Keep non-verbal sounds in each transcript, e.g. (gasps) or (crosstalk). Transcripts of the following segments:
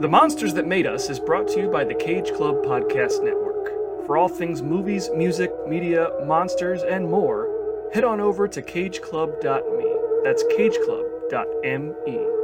The Monsters That Made Us is brought to you by the Cage Club Podcast Network. For all things movies, music, media, monsters, and more, head on over to cageclub.me. That's cageclub.me.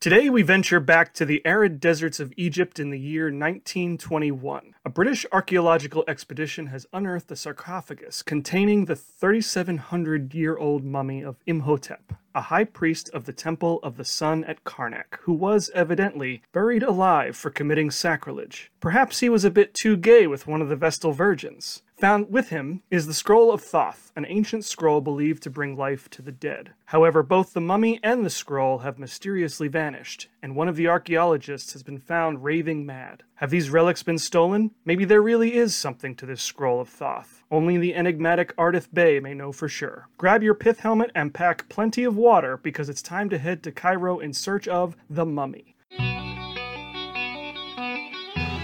Today we venture back to the arid deserts of Egypt in the year 1921. A British archaeological expedition has unearthed a sarcophagus containing the 3,700 year old mummy of Imhotep, a high priest of the Temple of the Sun at Karnak, who was evidently buried alive for committing sacrilege. Perhaps he was a bit too gay with one of the Vestal virgins. Found with him is the Scroll of Thoth, an ancient scroll believed to bring life to the dead. However, both the mummy and the scroll have mysteriously vanished, and one of the archaeologists has been found raving mad. Have these relics been stolen? Maybe there really is something to this Scroll of Thoth. Only the enigmatic Ardath Bey may know for sure. Grab your pith helmet and pack plenty of water because it's time to head to Cairo in search of the mummy.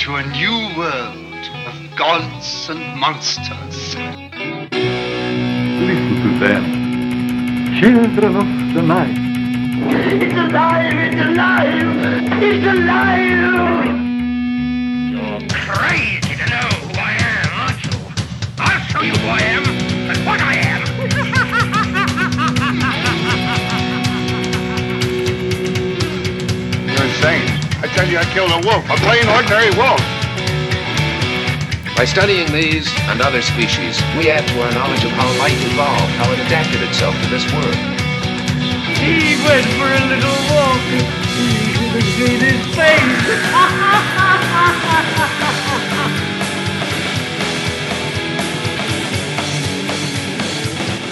to a new world of gods and monsters. Listen to them. Children of the night. It's alive! It's alive! It's alive! You're crazy to know who I am, aren't you? I'll show you who I am and what I am. You're insane. I tell you, I killed a wolf, a plain, ordinary wolf. By studying these and other species, we add to our knowledge of how life evolved, how it adapted itself to this world. He went for a little walk. He have his face. (laughs)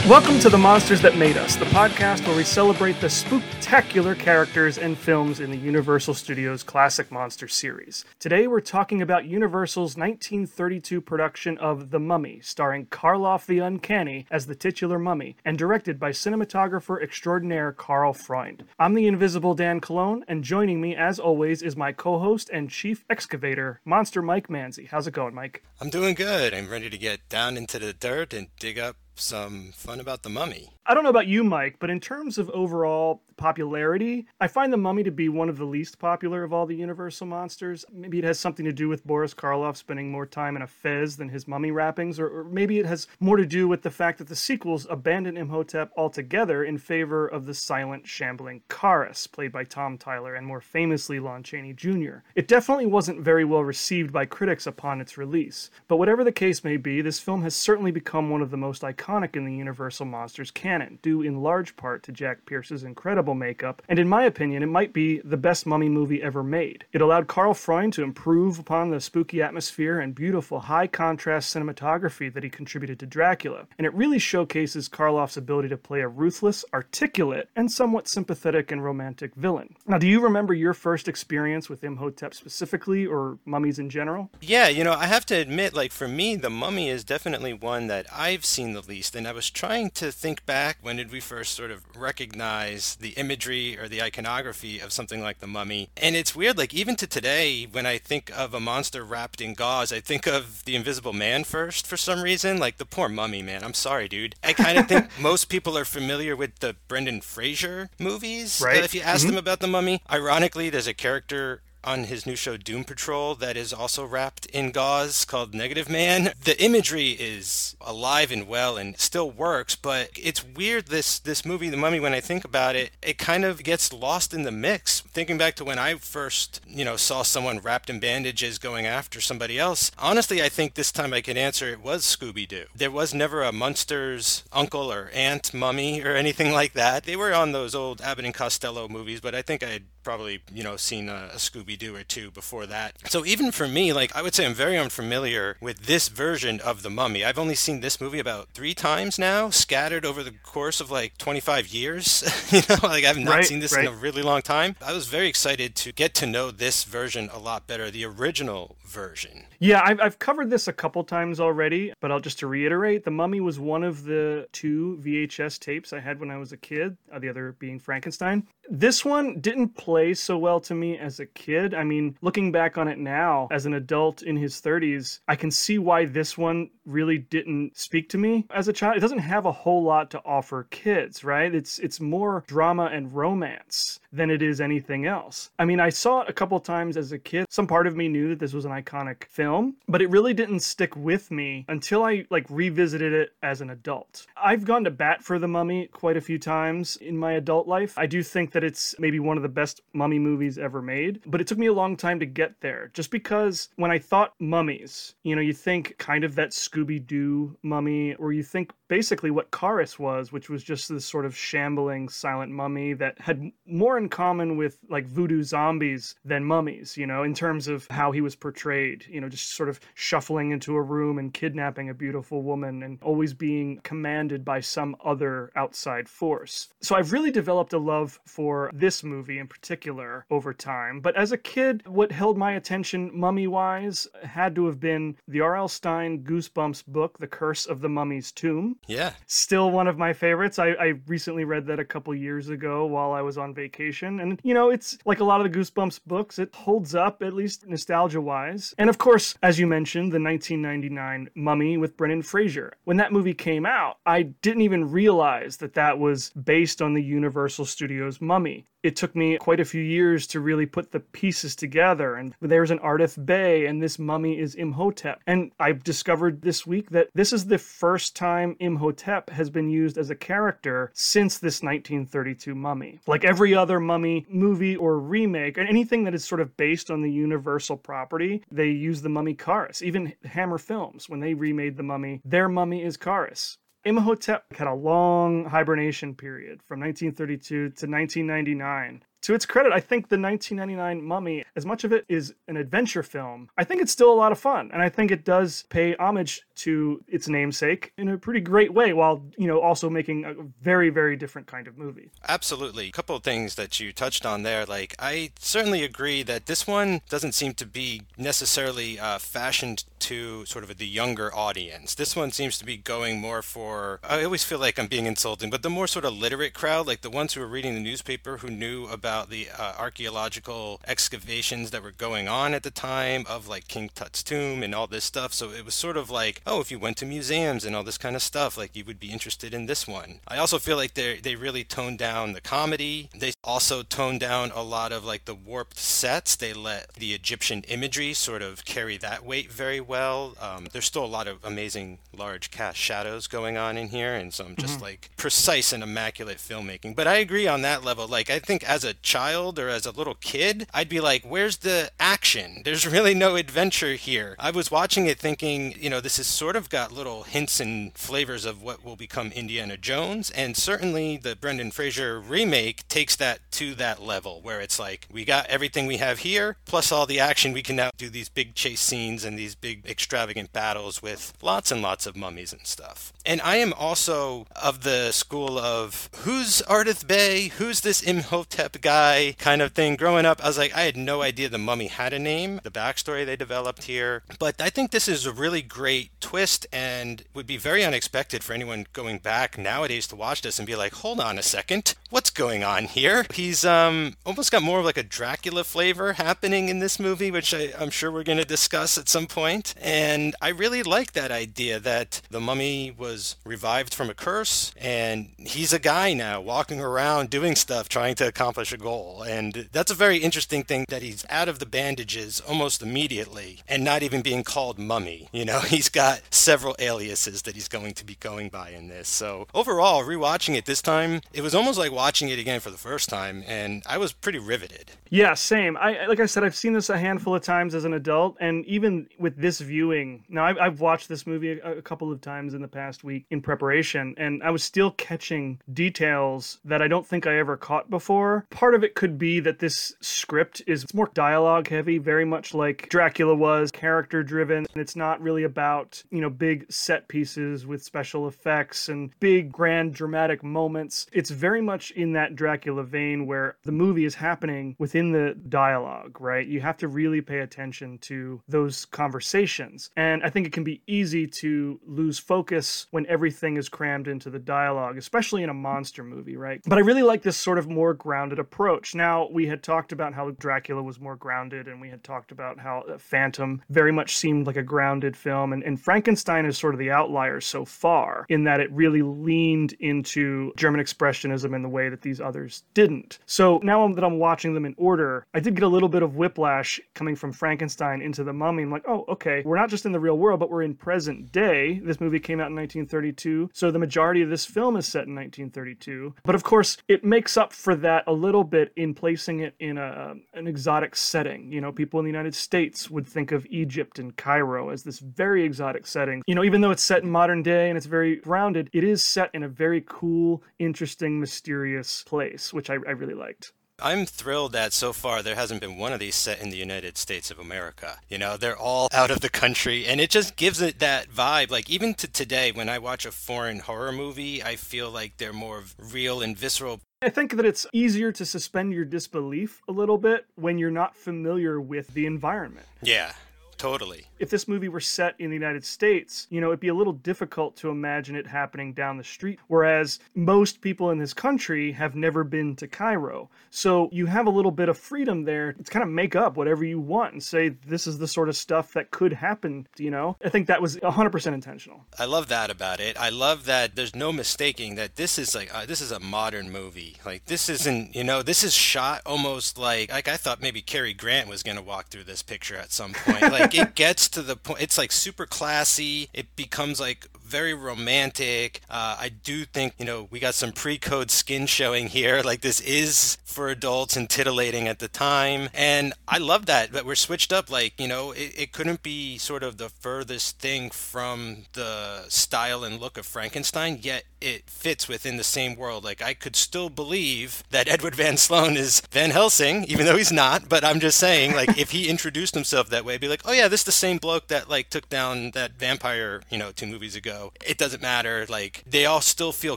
Welcome to The Monsters That Made Us, the podcast where we celebrate the spooktacular characters and films in the Universal Studios classic monster series. Today we're talking about Universal's 1932 production of The Mummy, starring Karloff the Uncanny as the titular mummy, and directed by cinematographer extraordinaire Karl Freund. I'm the invisible Dan Colón, and joining me, as always, is my co host and chief excavator, Monster Mike Manzi. How's it going, Mike? I'm doing good. I'm ready to get down into the dirt and dig up some fun about the mummy. I don't know about you, Mike, but in terms of overall popularity, I find The Mummy to be one of the least popular of all the Universal monsters. Maybe it has something to do with Boris Karloff spending more time in a fez than his mummy wrappings, or, or maybe it has more to do with the fact that the sequels abandon Imhotep altogether in favor of the silent, shambling Kharis, played by Tom Tyler and more famously Lon Chaney Jr. It definitely wasn't very well received by critics upon its release, but whatever the case may be, this film has certainly become one of the most iconic in the Universal Monsters canon due in large part to Jack Pierce's incredible makeup, and in my opinion, it might be the best mummy movie ever made. It allowed Karl Freund to improve upon the spooky atmosphere and beautiful high contrast cinematography that he contributed to Dracula, and it really showcases Karloff's ability to play a ruthless, articulate, and somewhat sympathetic and romantic villain. Now, do you remember your first experience with Imhotep specifically, or mummies in general? Yeah, you know, I have to admit, like, for me, the mummy is definitely one that I've seen the least, and I was trying to think back when did we first sort of recognize the imagery or the iconography of something like the mummy? And it's weird, like even to today, when I think of a monster wrapped in gauze, I think of the Invisible Man first for some reason. Like the poor mummy, man. I'm sorry, dude. I kind of (laughs) think most people are familiar with the Brendan Fraser movies. Right. Uh, if you ask them about the mummy, ironically, there's a character on his new show Doom Patrol that is also wrapped in gauze called Negative Man. The imagery is alive and well and still works, but it's weird this this movie The Mummy when I think about it, it kind of gets lost in the mix. Thinking back to when I first, you know, saw someone wrapped in bandages going after somebody else, honestly I think this time I can answer it was Scooby Doo. There was never a Munster's uncle or aunt mummy or anything like that. They were on those old Abbott and Costello movies, but I think I had probably, you know, seen a, a Scooby Doo or two before that. So even for me, like I would say I'm very unfamiliar with this version of The Mummy. I've only seen this movie about three times now, scattered over the course of like 25 years. (laughs) you know, like I've not Right, seen this right. in a really long time. I was very excited to get to know this version a lot better, the original version. Yeah, I've, I've covered this a couple times already, but I'll just to reiterate, The Mummy was one of the two VHS tapes I had when I was a kid, uh, the other being Frankenstein. This one didn't play so well to me as a kid. I mean, looking back on it now as an adult in his 30s, I can see why this one really didn't speak to me as a child. It doesn't have a whole lot to offer kids, right? It's it's more drama and romance than it is anything else. I mean, I saw it a couple times as a kid. Some part of me knew that this was an iconic film, but it really didn't stick with me until I like revisited it as an adult. I've gone to bat for The Mummy quite a few times in my adult life. I do think that it's maybe one of the best mummy movies ever made, but it took me a long time to get there just because when I thought mummies, you know, you think kind of that Scooby Doo mummy, or you think basically what Kharis was, which was just this sort of shambling silent mummy that had more in common with like voodoo zombies than mummies, you know, in terms of how he was portrayed, you know, just sort of shuffling into a room and kidnapping a beautiful woman and always being commanded by some other outside force. So I've really developed a love for this movie in particular over time. But as a kid, what held my attention mummy wise had to have been the R.L. Stine Goosebumps book, The Curse of the Mummy's Tomb. Yeah. Still one of my favorites. I, I recently read that a couple years ago while I was on vacation. And, you know, it's like a lot of the Goosebumps books, it holds up, at least nostalgia wise. And of course, as you mentioned, the 1999 Mummy with Brendan Fraser. When that movie came out, I didn't even realize that that was based on the Universal Studios Mummy it took me quite a few years to really put the pieces together. And there's an Ardath Bey, and this mummy is Imhotep. And I've discovered this week that this is the first time Imhotep has been used as a character since this 1932 mummy. Like every other mummy movie or remake, and anything that is sort of based on the universal property, they use the mummy Kharis. Even Hammer Films, when they remade the mummy, their mummy is Kharis. Imhotep had a long hibernation period from 1932 to 1999 to its credit, I think the 1999 Mummy, as much of it is an adventure film, I think it's still a lot of fun. And I think it does pay homage to its namesake in a pretty great way while, you know, also making a very, very different kind of movie. Absolutely. A couple of things that you touched on there. Like, I certainly agree that this one doesn't seem to be necessarily uh, fashioned to sort of the younger audience. This one seems to be going more for, I always feel like I'm being insulting, but the more sort of literate crowd, like the ones who were reading the newspaper who knew about about the uh, archaeological excavations that were going on at the time of like King Tut's tomb and all this stuff. So it was sort of like, oh, if you went to museums and all this kind of stuff, like you would be interested in this one. I also feel like they they really toned down the comedy. They also toned down a lot of like the warped sets. They let the Egyptian imagery sort of carry that weight very well. Um, there's still a lot of amazing large cast shadows going on in here and some just mm-hmm. like precise and immaculate filmmaking. But I agree on that level. Like I think as a child or as a little kid, I'd be like, where's the action? (laughs) There's really no adventure here. I was watching it thinking, you know, this has sort of got little hints and flavors of what will become Indiana Jones. And certainly the Brendan Fraser remake takes that to that level where it's like, we got everything we have here, plus all the action. We can now do these big chase scenes and these big extravagant battles with lots and lots of mummies and stuff. And I am also of the school of who's Ardath Bey? Who's this Imhotep guy? Guy kind of thing. Growing up, I was like, I had no idea the mummy had a name, the backstory they developed here. But I think this is a really great twist and would be very unexpected for anyone going back nowadays to watch this and be like, hold on a second, what's going on here? He's um almost got more of like a Dracula flavor happening in this movie, which I, I'm sure we're going to discuss at some point. And I really like that idea that the mummy was revived from a curse and he's a guy now walking around doing stuff, trying to accomplish a goal. And that's a very interesting thing that he's out of the bandages almost immediately and not even being called Mummy. You know, (laughs) he's got several aliases that he's going to be going by in this. So overall, rewatching it this time, it was almost like watching it again for the first time, and I was pretty riveted. Yeah, same. I like I said, I've seen this a handful of times as an adult, and even with this viewing, now I've, I've watched this movie a, a couple of times in the past week in preparation, and I was still catching details that I don't think I ever caught before. Part part of it could be that this script is more dialogue heavy, very much like Dracula was, character driven. And it's not really about, you know, big set pieces with special effects and big grand dramatic moments. It's very much in that Dracula vein where the movie is happening within the dialogue, right? You have to really pay attention to those conversations. And I think it can be easy to lose focus when everything is crammed into the dialogue, especially in a monster movie, right? But I really like this sort of more grounded approach approach. Now, we had talked about how Dracula was more grounded, and we had talked about how uh, Phantom very much seemed like a grounded film, and, and Frankenstein is sort of the outlier so far in that it really leaned into German expressionism in the way that these others didn't. So now that I'm watching them in order, I did get a little bit of whiplash coming from Frankenstein into The Mummy. I'm like, oh, okay, we're not just in the real world, but we're in present day. This movie came out in 1932, so the majority of this film is set in 1932. But of course, it makes up for that a little bit in placing it in a um, an exotic setting. You know, people in the United States would think of Egypt and Cairo as this very exotic setting. You know, even though it's set in modern day and it's very grounded, it is set in a very cool, interesting, mysterious place, which I, I really liked. I'm thrilled that so far there hasn't been one of these set in the United States of America. You know, they're all out of the country, and it just gives it that vibe. Like, even to today, when I watch a foreign horror movie, I feel like they're more real and visceral. I think that it's easier to suspend your disbelief a little bit when you're not familiar with the environment. Yeah, totally. If this movie were set in the United States, you know, it'd be a little difficult to imagine it happening down the street. Whereas most people in this country have never been to Cairo. So you have a little bit of freedom there to kind of make up whatever you want and say, this is the sort of stuff that could happen, you know? I think that was 100% intentional. I love that about it. I love that there's no mistaking that this is like, uh, this is a modern movie. Like, this isn't, you know, this is shot almost like, like I thought maybe Cary Grant was going to walk through this picture at some point. Like, (laughs) it gets to the point. It's like super classy. It becomes like very romantic. Uh, I do think, you know, we got some pre code skin showing here. Like, this is for adults and titillating at the time. And I love that, that we're switched up. Like, you know, it, it couldn't be sort of the furthest thing from the style and look of Frankenstein, yet it fits within the same world. Like, I could still believe that Edward Van Sloan is Van Helsing, even though he's not. But I'm just saying, like, if he introduced himself that way, I'd be like, oh, yeah, this is the same bloke that, like, took down that vampire, you know, two movies ago. It doesn't matter. Like, they all still feel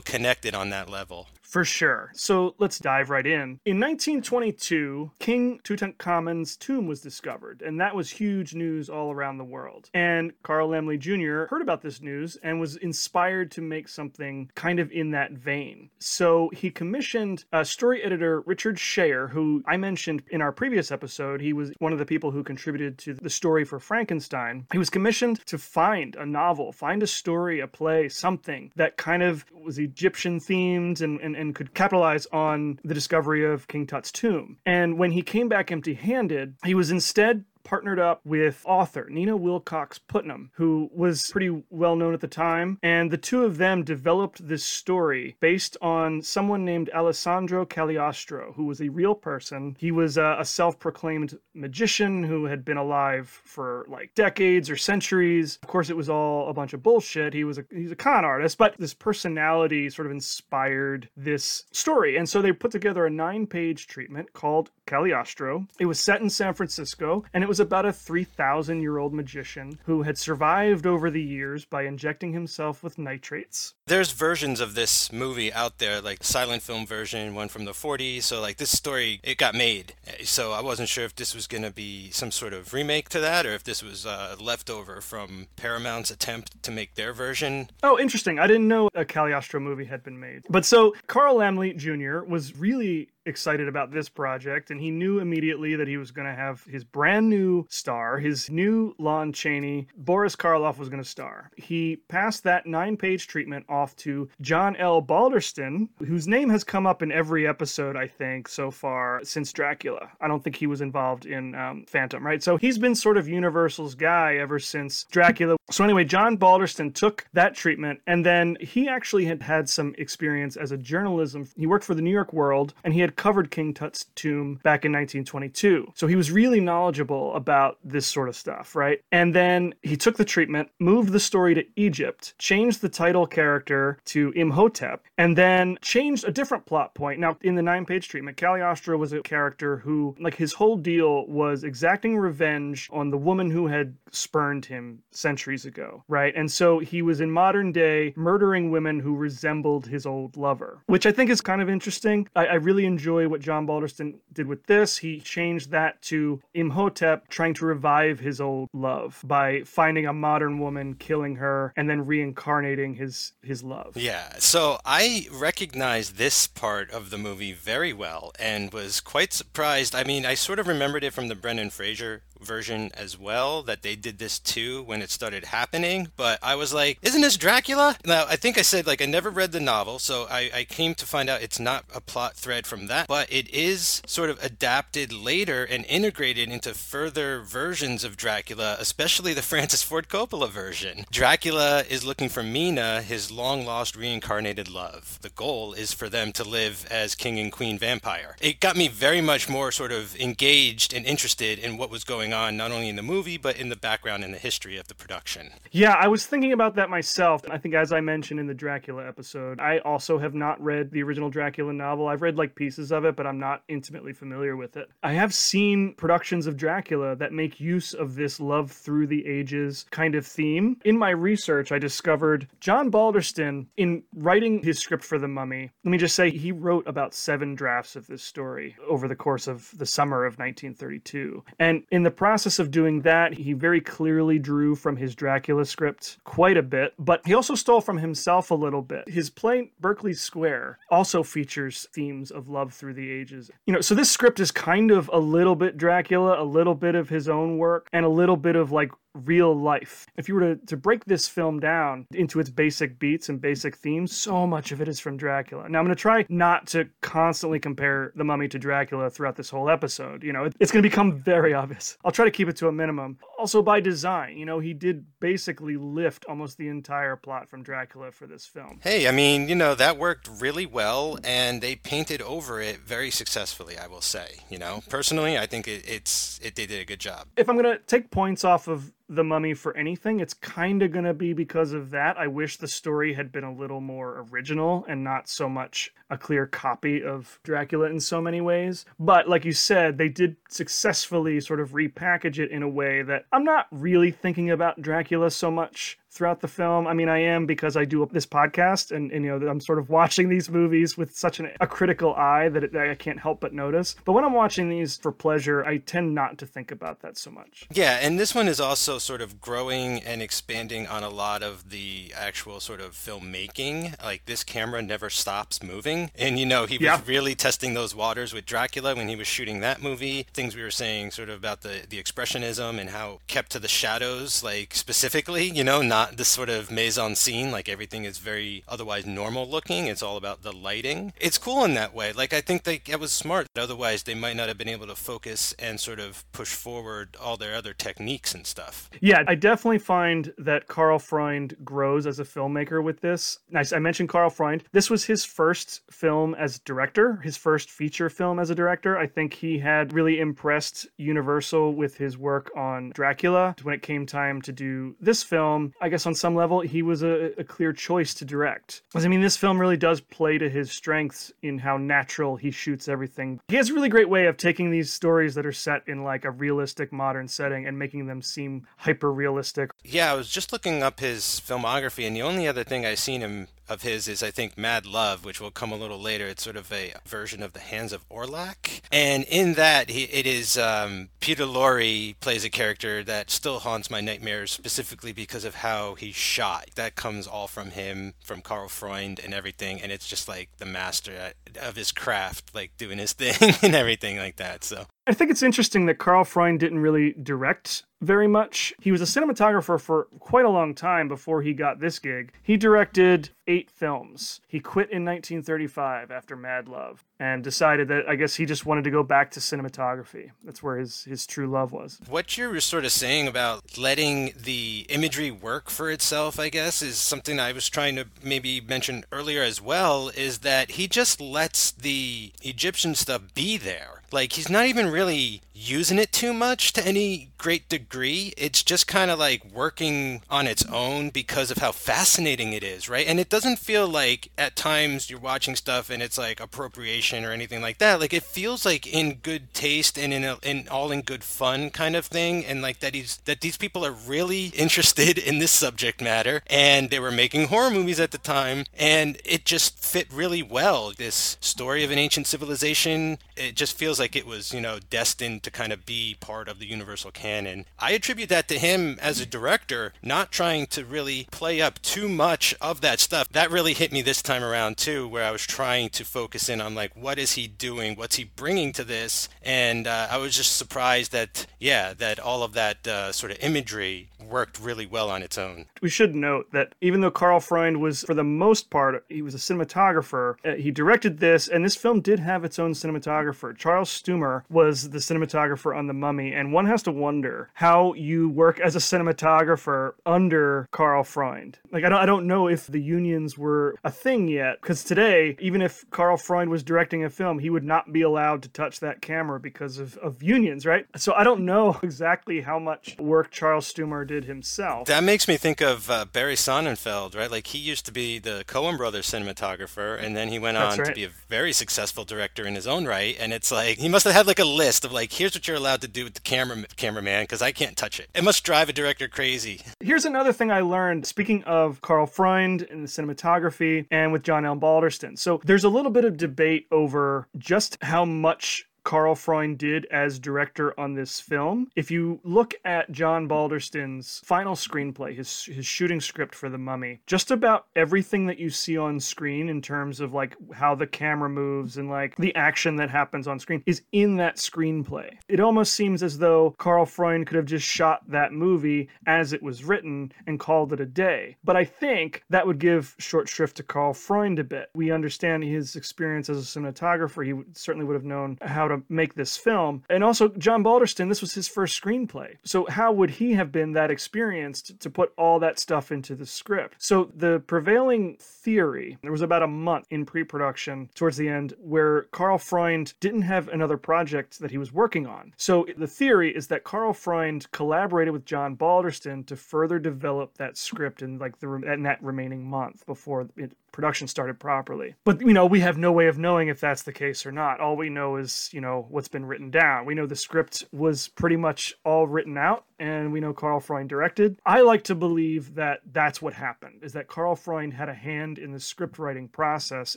connected on that level. For sure. So let's dive right in. In 1922, King Tutankhamun's tomb was discovered, and that was huge news all around the world. And Carl Laemmle Jr. heard about this news and was inspired to make something kind of in that vein. So he commissioned story editor, Richard Schayer, who I mentioned in our previous episode. He was one of the people who contributed to the story for Frankenstein. He was commissioned to find a novel, find a story, a play, something that kind of was Egyptian themed and, and and could capitalize on the discovery of King Tut's tomb. And when he came back empty handed, he was instead partnered up with author Nina Wilcox Putnam, who was pretty well known at the time. And the two of them developed this story based on someone named Alessandro Cagliostro, who was a real person. He was a, a self proclaimed magician who had been alive for like decades or centuries. Of course, it was all a bunch of bullshit. He was a, he's a con artist, but this personality sort of inspired this story. And so they put together a nine page treatment called Cagliostro. It was set in San Francisco, and it was about a 3,000 year old magician who had survived over the years by injecting himself with nitrates. There's versions of this movie out there, like silent film version, one from the 40s. So, like, this story, it got made. So, I wasn't sure if this was going to be some sort of remake to that or if this was uh, leftover from Paramount's attempt to make their version. Oh, interesting. I didn't know a Cagliostro movie had been made. But so, Carl Laemmle Jr. was really excited about this project, and he knew immediately that he was going to have his brand new star, his new Lon Chaney, Boris Karloff was going to star. He passed that nine page treatment off to John L. Balderston, whose name has come up in every episode, I think, so far since Dracula. I don't think he was involved in um, Phantom, right? So he's been sort of Universal's guy ever since Dracula. So, anyway, John Balderston took that treatment, and then he actually had had some experience as a journalism. He worked for the New York World, and he had covered King Tut's tomb back in 1922. So he was really knowledgeable about this sort of stuff, right? And then he took the treatment, moved the story to Egypt, changed the title character to Imhotep, and then changed a different plot point. Now, in the nine page treatment, Cagliostro was a character who, like, his whole deal was exacting revenge on the woman who had spurned him centuries ago, right? And so he was in modern day murdering women who resembled his old lover, which I think is kind of interesting. I, I really enjoy enjoy what John Balderston did with this. He changed that to Imhotep trying to revive his old love by finding a modern woman, killing her, and then reincarnating his his love. Yeah, so I recognized this part of the movie very well and was quite surprised. I mean, I sort of remembered it from the Brendan Fraser version as well that they did this too when it started happening. But i was like isn't this dracula? Now i think i said like i never read the novel so I, I came to find out it's not a plot thread from that but it is sort of adapted later and integrated into further versions of dracula especially the (laughs) francis ford coppola version. Dracula is looking for mina his long lost reincarnated love. The goal is for them to live as king and queen vampire. It got me very much more sort of engaged and interested in what was going on not only in the movie but in the background and the history of the production Yeah, I was thinking about that myself. I think, as I mentioned in the Dracula episode, I also have not read the original Dracula novel. I've read like pieces of it, but I'm not intimately familiar with it. I have seen productions of Dracula that make use of this love through the ages kind of theme. In my research, I discovered John Balderston, in writing his script for The Mummy, let me just say he wrote about seven drafts of this story over the course of the summer of 1932. And in the process of doing that, he very clearly drew from his Dracula script quite a bit, but he also stole from himself a little bit. His play Berkeley Square also features themes of love through the ages. You know, so this script is kind of a little bit Dracula, a little bit of his own work, and a little bit of like real life. If you were to, to break this film down into its basic beats and basic themes, so much of it is from Dracula. Now, I'm going to try not to constantly compare The Mummy to Dracula throughout this whole episode. You know, it- it's going to become (laughs) very obvious. I'll try to keep it to a minimum. Also, by design, you know, he did basically lift almost the entire plot from Dracula for this film. Hey, I mean, you know, that worked really well and they painted over it very successfully, I will say. You know, personally, I think it, it's it they did a good job. If I'm going to take points off of the mummy for anything it's kind of going to be because of that. I wish the story had been a little more original and not so much a clear copy of dracula in so many ways. But like you said they did successfully sort of repackage it in a way that i'm not really thinking about dracula so much throughout the film. I mean, I am because I do this podcast, and, and you know, I'm sort of watching these movies with such an, a critical eye that, it, that I can't help but notice. But when I'm watching these for pleasure, I tend not to think about that so much. Yeah, and this one is also sort of growing and expanding on a lot of the actual sort of filmmaking. Like this camera never stops moving. And you know, he was Yeah. really testing those waters with Dracula when he was shooting that movie. Things we were saying sort of about the the expressionism and how kept to the shadows like specifically, you know, not this sort of mise-en-scène like everything is very otherwise normal looking. It's all about the lighting. It's cool in that way. Like I think they that was smart. Otherwise, they might not have been able to focus and sort of push forward all their other techniques and stuff. Yeah, I definitely find that Karl Freund grows as a filmmaker with this. Nice. I mentioned Karl Freund. This was his first film as director, his first feature film as a director. I think he had really impressed Universal with his work on Dracula. When it came time to do this film, I guess on some level, he was a, a clear choice to direct. 'Cause, I mean, this film really does play to his strengths in how natural he shoots everything. He has a really great way of taking these stories that are set in like a realistic modern setting and making them seem hyper realistic. Yeah, I was just looking up his filmography, and the only other thing I've seen him of his is I think Mad Love, which will come a little later. It's sort of a version of The Hands of Orlac, and in that he, it is um, Peter Lorre plays a character that still haunts my nightmares, specifically because of how he's shot. That comes all from him, from Karl Freund, and everything, and it's just like the master of his craft, like doing his (laughs) thing and everything like that. So I think it's interesting that Karl Freund didn't really direct very much. He was a cinematographer for quite a long time before he got this gig. He directed eight films. He quit in 1935 after Mad Love and decided that I guess he just wanted to go back to cinematography. That's where his, his true love was. What you're sort of saying about letting the imagery work for itself, I guess, is something I was trying to maybe mention earlier as well, is that he just lets the Egyptian stuff be there. Like, he's not even really using it too much to any great degree. It's just kind of like working on its own because of how fascinating it is, right? And it doesn't feel like at times you're watching stuff and it's like appropriation or anything like that. Like it feels like in good taste and in a, in all in good fun kind of thing, and like that he's that these people are really (laughs) interested in this subject matter, and they were making horror movies at the time, and it just fit really well. This story of an ancient civilization, it just feels like it was you know destined to kind of be part of the universal canon. I attribute that to him as a director, not trying to really play up too much of that stuff. That really hit me this time around too, where I was trying to focus in on like what is he doing, what's he bringing to this, and uh, I was just surprised that yeah, that all of that uh, sort of imagery worked really well on its own. We should note that even though Karl Freund was, for the most part, he was a cinematographer, uh, he directed this, and this film did have its own cinematographer. Charles Stumar was the cinematographer on The Mummy, and one has to wonder how you work as a cinematographer under Karl Freund. Like, I don't, I don't know if the unions were a thing yet, because today, even if Karl Freund was directing a film, he would not be allowed to touch that camera because of, of unions, right? So I don't know (laughs) exactly how much work Charles Stumar did himself. That makes me think of uh, Barry Sonnenfeld, right? Like he used to be the Coen Brothers cinematographer, and then he went That's on right. to be a very successful director in his own right. And it's like he must have had like a list of like, here's what you're allowed to do with the camera cameraman because I can't touch it. It must drive a director crazy. Here's another thing I learned speaking of Karl Freund and the cinematography and with John L. Balderston. So there's a little bit of debate over just how much Karl Freund did as director on this film. If you look at John Balderston's final screenplay, his his shooting script for The Mummy, just about everything that you see on screen in terms of like how the camera moves and like the action that happens on screen is in that screenplay. It almost seems as though Karl Freund could have just shot that movie as it was written and called it a day. But I think that would give short shrift to Karl Freund a bit. We understand his experience as a cinematographer. He certainly would have known how to make this film. And also, John Balderston, this was his first screenplay. So, how would he have been that experienced to put all that stuff into the script? So, the prevailing theory, there was about a month in pre production towards the end where Karl Freund didn't have another project that he was working on. So, the theory is that Karl Freund collaborated with John Balderston to further develop that script in like the in that remaining month before it production started properly. But you know, we have no way of knowing if that's the case or not. All we know is, you know, what's been written down. We know the script was pretty much all written out and we know Karl Freund directed. I like to believe that that's what happened. Is that Karl Freund had a hand in the script writing process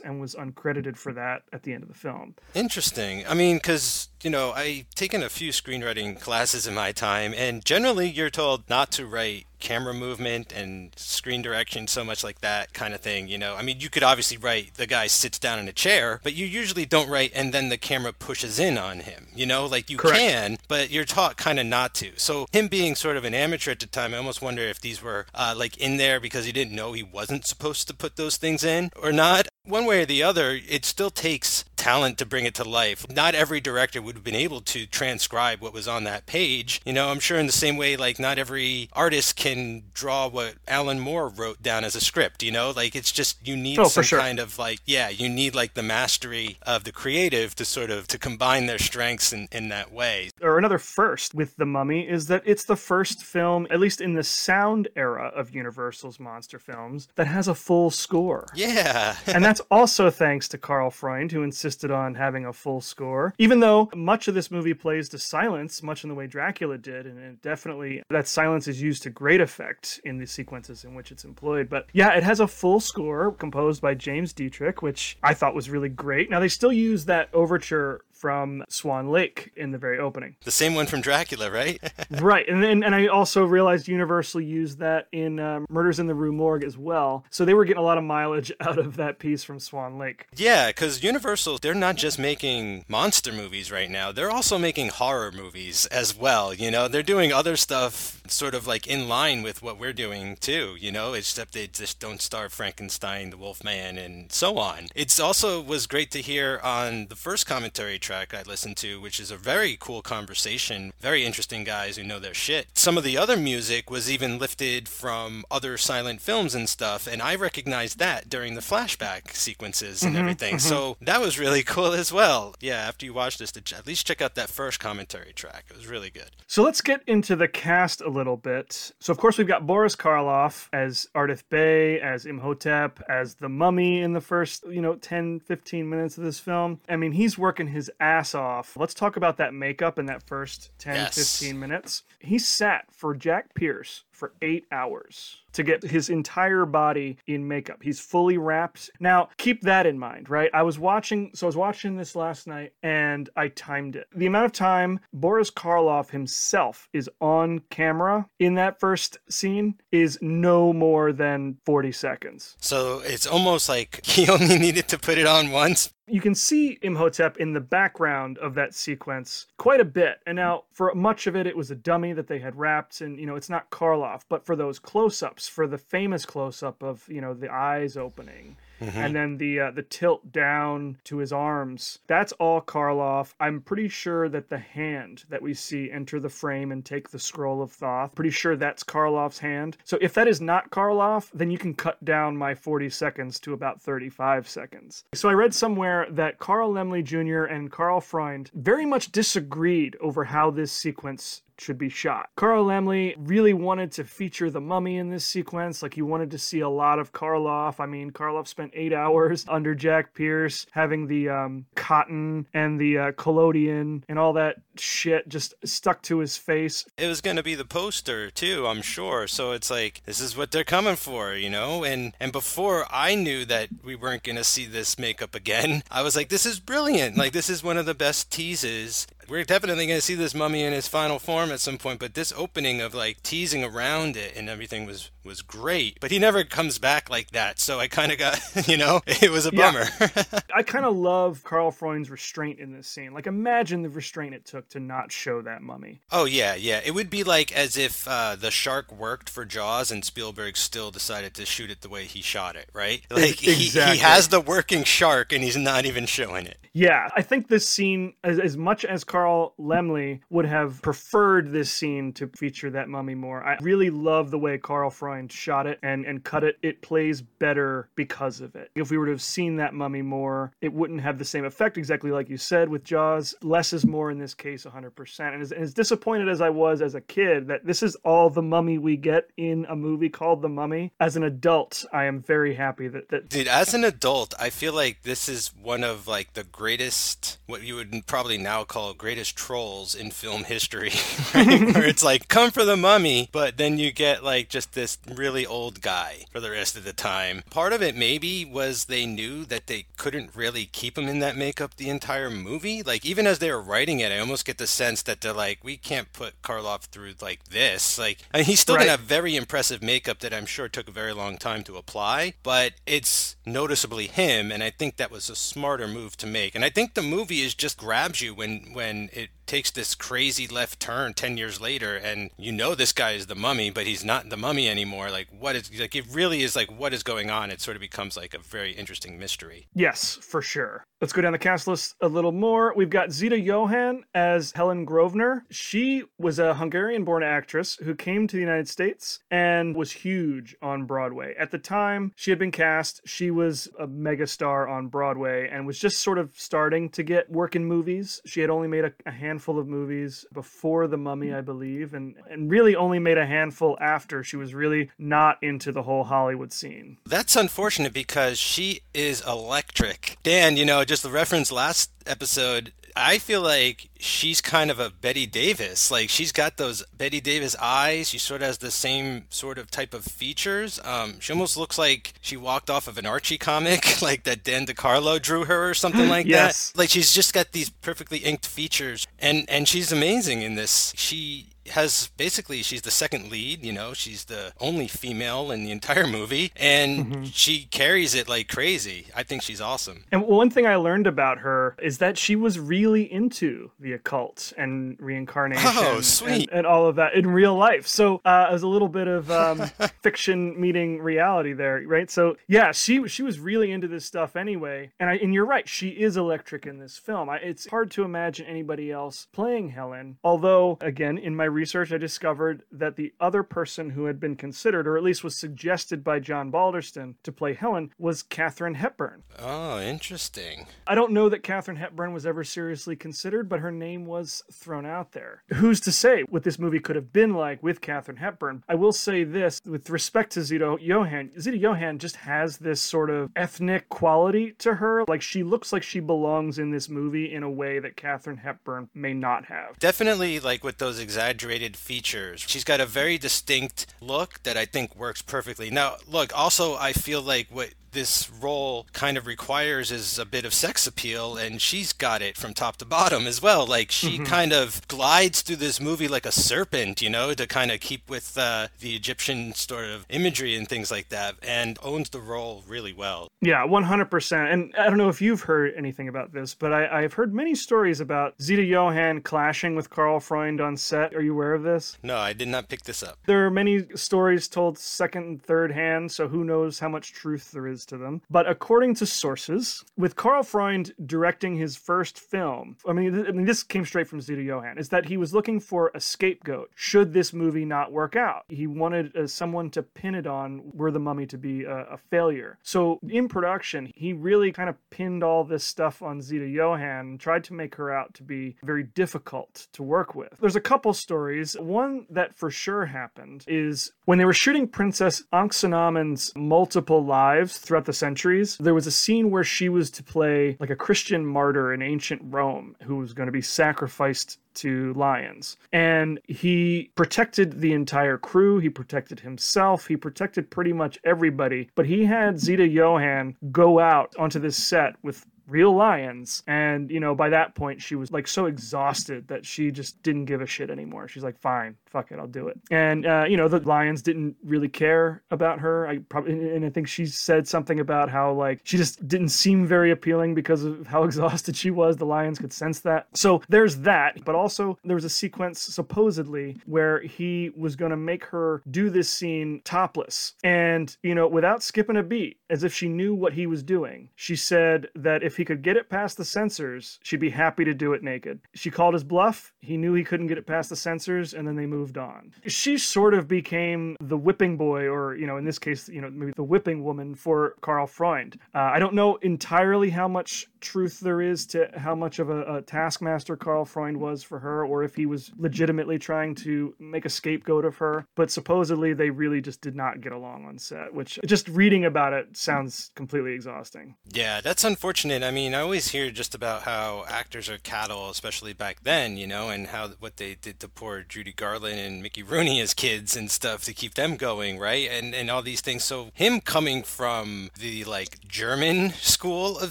and was uncredited for that at the end of the film. Interesting. I mean, because, you know, I've taken a few screenwriting classes in my time, and generally you're told not to write camera movement and screen direction so much like that kind of thing, you know. I mean, you could obviously write the guy sits down in a chair, but you usually don't write and then the camera pushes in on him, you know? Like you Correct. can, but you're taught kind of not to. So him being sort of an amateur at the time, I almost wonder if these were uh, like in there because he didn't know he wasn't supposed to put those things in or not. One way or the other, it still takes talent to bring it to life. Not every director would have been able to transcribe what was on that page. You know, I'm sure in the same way, like, not every artist can draw what Alan Moore wrote down as a script, you know? Like, it's just, you need Oh, some sure. kind of, like, yeah, you need, like, the mastery of the creative to sort of, to combine their strengths in, in that way. or another first with The Mummy is that it's the first film, at least in the sound era of Universal's monster films, that has a full score. Yeah. and that's also thanks to Karl Freund, who insisted on having a full score. Even though much of this movie plays to silence, much in the way Dracula did, and it definitely that silence is used to great effect in the sequences in which it's employed. But yeah, it has a full score composed by James Dietrich, which I thought was really great. Now they still use that overture from Swan Lake in the very opening. the same one from Dracula, right? (laughs) right, and then and I also realized Universal used that in um, Murders in the Rue Morgue as well. So they were getting a lot of mileage (laughs) out of that piece from Swan Lake. Yeah, because Universal, they're not just making monster movies right now, they're also making horror movies as well. You know, they're doing other stuff sort of like in line with what we're doing too, you know, except they just don't star Frankenstein, the Wolfman, and so on. It's also was great to hear on the first commentary track soundtrack I listened to, which is a very cool conversation, very interesting guys who know their shit. Some of the other music was even lifted from other silent films and stuff, and I recognized that during the flashback sequences and mm-hmm, everything. Mm-hmm. So that was really (laughs) cool as well. Yeah, after you watch this, at least check out that first commentary track. It was really good. So let's get into the cast a little bit. So, of course, we've got Boris Karloff as Ardath Bey, as Imhotep, as the mummy in the first, you know, 10, 15 minutes of this film. I mean, he's working his ass off. Let's talk about that makeup in that first 10, Yes. 15 minutes. He sat for Jack Pierce for eight hours to get his entire body in makeup. He's fully wrapped. Now, keep that in mind, right? I was watching, so I was watching this last night and I timed it. The amount of time Boris Karloff himself is on camera in that first scene is no more than 40 seconds. So it's almost like (laughs) he only needed to put it on once. You can see Imhotep in the background of that sequence quite a bit. And now, for much of it, it was a dummy that they had wrapped, and you know, it's not Karloff. But for those close-ups, for the famous close-up of you know the eyes opening, and then the uh, the tilt down to his arms, that's all Karloff. I'm pretty sure that the hand that we see enter the frame and take the scroll of Thoth, pretty sure that's Karloff's hand. So if that is not Karloff, then you can cut down my 40 seconds to about 35 seconds. So I read somewhere that Carl Laemmle Jr. and Karl Freund very much disagreed over how this sequence should be shot. Carl Laemmle really wanted to feature the mummy in this sequence. Like he wanted to see a lot of Karloff. I mean, Karloff spent eight (laughs) hours under Jack Pierce having the um, cotton and the uh, collodion and all that shit just stuck to his face. It was going to be the poster too, I'm sure. So it's like this is what they're coming for, you know? And and before I knew that we weren't going to see this makeup again, I was like this is brilliant. Like this is one of the best teases. We're definitely going to see this mummy in his final form at some point, but this opening of like teasing around it and everything was was great. But he never comes back like that. So I kind of got, (laughs) you know, it was a Yeah. bummer. (laughs) I kind of love Karl Freund's restraint in this scene. Like imagine the restraint it took to not show that mummy. Oh yeah, yeah. It would be like as if uh, the shark worked for Jaws and Spielberg still decided to shoot it the way he shot it, right? Like he, he has the working shark and he's not even showing it. Yeah, I think this scene, as, as much as Carl Laemmle would have preferred this scene to feature that mummy more, I really love the way Karl Freund shot it and, and cut it. It plays better because of it. If we were to have seen that mummy more, it wouldn't have the same effect, exactly like you said with Jaws. Less is more in this case, 100%. And as, as disappointed as I was as a kid that this is all the mummy we get in a movie called The Mummy, as an adult, I am very happy that, that Dude, as an adult, I feel like this is one of like the greatest, what you would probably now call greatest trolls in film history, (laughs) right? (laughs) Where it's like, come for the mummy, but then you get like just this really old guy for the rest of the time. Part of it maybe was they knew that they couldn't really keep him in that makeup the entire movie. Like even as they were writing it, I almost get the sense that they're like, we can't put Karloff through like this. Like, I mean, he's still Right. gonna have very impressive makeup that I'm sure took a very long time to apply, but it's noticeably him, and I think that was a smarter move to make. And I think the movie is just grabs you when when it takes this crazy left turn 10 years later and you know this guy is the mummy but he's not the mummy anymore. Like what is like it really is like what is going on? It sort of becomes like a very interesting mystery. Yes, for sure. Let's go down the cast list a little more. We've got Zita Johann as Helen Grosvenor. She was a Hungarian born actress who came to the United States and was huge on Broadway. At the time she had been cast, she was a megastar on Broadway and was just sort of starting to get work in movies. She had only made a, a handful of movies before The Mummy, I believe, and, and really only made a handful after she was really not into the whole Hollywood scene. That's unfortunate because she is electric. Dan, you know, just the reference last episode, I feel like she's kind of a Bette Davis. Like she's got those Bette Davis eyes. She sort of has the same sort of type of features. Um, she almost looks like she walked off of an Archie comic, (laughs) like that Dan DeCarlo drew her or something (gasps) like Yes. that. Like she's just got these perfectly inked features, and and she's amazing in this. She has basically she's the second lead, you know, she's the only female in the entire movie and she carries it like crazy. I think she's awesome. And one thing I learned about her is that she was really into the occult and reincarnation Oh, and-. And, all of that in real life. So uh, it was a little bit of um, (laughs) fiction meeting reality there, right? So yeah, she she was really into this stuff anyway. And I, and you're right, she is electric in this film. I, it's hard to imagine anybody else playing Helen. Although again, in my research, I discovered that the other person who had been considered, or at least was suggested by John Balderston to play Helen, was Katharine Hepburn. Oh, interesting. I don't know that Katharine Hepburn was ever seriously considered, but her name was thrown out there. Who's to say what this movie could have been like with Katharine Hepburn? I will say this with respect to Zita Johann. Zita Johann just has this sort of ethnic quality to her. Like she looks like she belongs in this movie in a way that Katharine Hepburn may not have. Definitely like with those exaggerated features. She's got a very distinct look that I think works perfectly. Now, look, also I feel like what this role kind of requires is a bit of sex appeal and she's got it from top to bottom as well like she kind of glides through this movie like a serpent you know to kind of keep with uh, the egyptian sort of imagery and things like that and owns the role really well Yeah, 100%. And I don't know if you've heard anything about this, but I, I've heard many stories about Zita Johann clashing with Karl Freund on set. Are you aware of this? no i did not pick this up There are many stories told second and third hand, so who knows how much truth there is to them. But according to sources, with Karl Freund directing his first film, I mean, th- I mean this came straight from Zita Johann, is that he was looking for a scapegoat should this movie not work out. He wanted uh, someone to pin it on were the mummy to be a, a failure. So in production, he really kind of pinned all this stuff on Zita Johann and tried to make her out to be very difficult to work with. There's a couple stories. One that for sure happened is when they were shooting Princess Anck-es-en-Amon's multiple lives throughout the centuries, there was a scene where she was to play like a Christian martyr in ancient Rome who was going to be sacrificed to lions. And he protected the entire crew, he protected himself, he protected pretty much everybody. But he had Zita Johann go out onto this set with real lions. And you know by that point she was like so exhausted that she just didn't give a shit anymore. She's like fine fuck it i'll do it. And uh, you know the lions didn't really care about her. I probably and i think she said something about how like she just didn't seem very appealing because of how (laughs) exhausted she was. The lions could sense that. So there's that. But also there was a sequence supposedly where he was going to make her do this scene topless. And you know without skipping a beat as if she knew what he was doing she said that if he could get it past the sensors, she'd be happy to do it naked. She called his bluff he knew he couldn't get it past the sensors, and then they moved on. She sort of became the whipping boy or you know in this case you know maybe the whipping woman for karl freund. Uh, i don't know entirely how much truth there is to how much of a, a taskmaster karl freund was for her or if he was legitimately trying to make a scapegoat of her but supposedly they really just did not get along on set which just reading about it sounds completely exhausting. Yeah, that's unfortunate. I mean, I always hear just about how actors are cattle, especially back then, you know, and how what they did to poor Judy Garland and Mickey Rooney as kids and stuff to keep them going, right? And and all these things. So him coming from the like German school of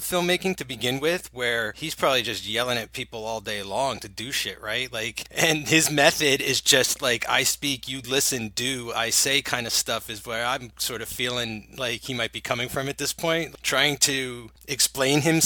filmmaking to begin with, where he's probably just yelling at people all day long to do shit, right? Like, and his method is just like I speak, you listen, do, I say kind of stuff is where I'm sort of feeling like he might be coming from at this point, trying to explain himself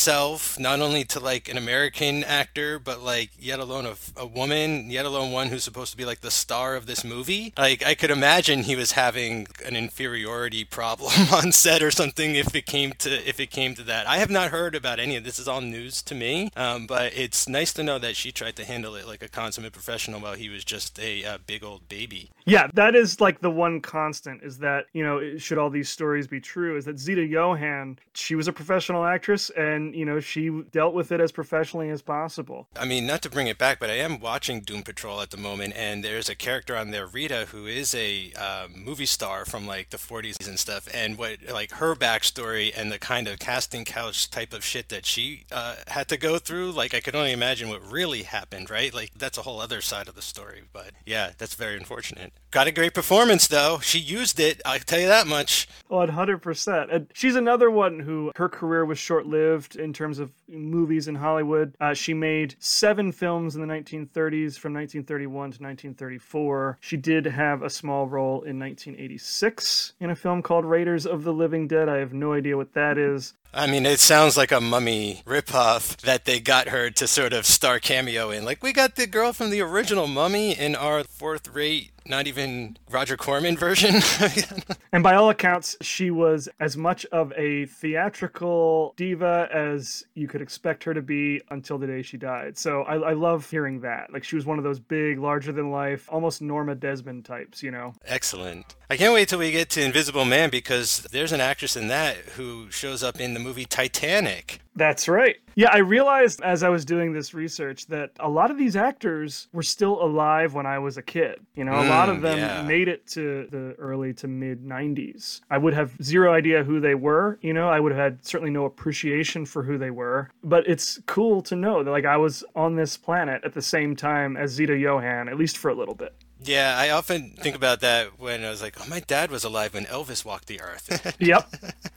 not only to like an American actor, but like yet alone a, a woman, yet alone one who's supposed to be like the star of this movie. Like I could imagine he was having an inferiority problem (laughs) on set or something if it came to if it came to that. I have not heard about any of this. Is all news to me, um, but it's nice to know that she tried to handle it like a consummate professional while he was just a uh, big old baby. Yeah, that is like the one constant is that, you know, should all these stories be true, is that Zita Johann, she was a professional actress and, you know, she dealt with it as professionally as possible. I mean, not to bring it back, but I am watching Doom Patrol at the moment, and there's a character on there, Rita, who is a uh, movie star from like the 40s and stuff, and what like her backstory and the kind of casting couch type of shit that she uh, had to go through. Like, I could only imagine what really happened, right? Like, that's a whole other side of the story. But yeah, that's very unfortunate. Got a great performance, though. She used it, I'll tell you that much. 100%. And she's another one who her career was short lived in terms of movies in Hollywood. Uh, she made seven films in the 1930s from 1931 to 1934. She did have a small role in 1986 in a film called Raiders of the Living Dead. I have no idea what that is. I mean, it sounds like a mummy ripoff that they got her to sort of star cameo in. Like, we got the girl from the original mummy in our fourth rate, not even Roger Corman version. (laughs) And by all accounts, she was as much of a theatrical diva as you could expect her to be until the day she died. So I, I love hearing that. Like she was one of those big, larger than life, almost Norma Desmond types, you know? Excellent. I can't wait till we get to Invisible Man because there's an actress in that who shows up in the movie Titanic. That's right. Yeah, I realized as I was doing this research that a lot of these actors were still alive when I was a kid. You know, a lot of Mm, them yeah. made it to the early to mid 90s. I would have zero idea who they were. You know, I would have had certainly no appreciation for who they were. But it's cool to know that, like, I was on this planet at the same time as Zita Johann, at least for a little bit. Yeah, I often think about that when I was like, oh, my dad was alive when Elvis walked the earth. (laughs) Yep.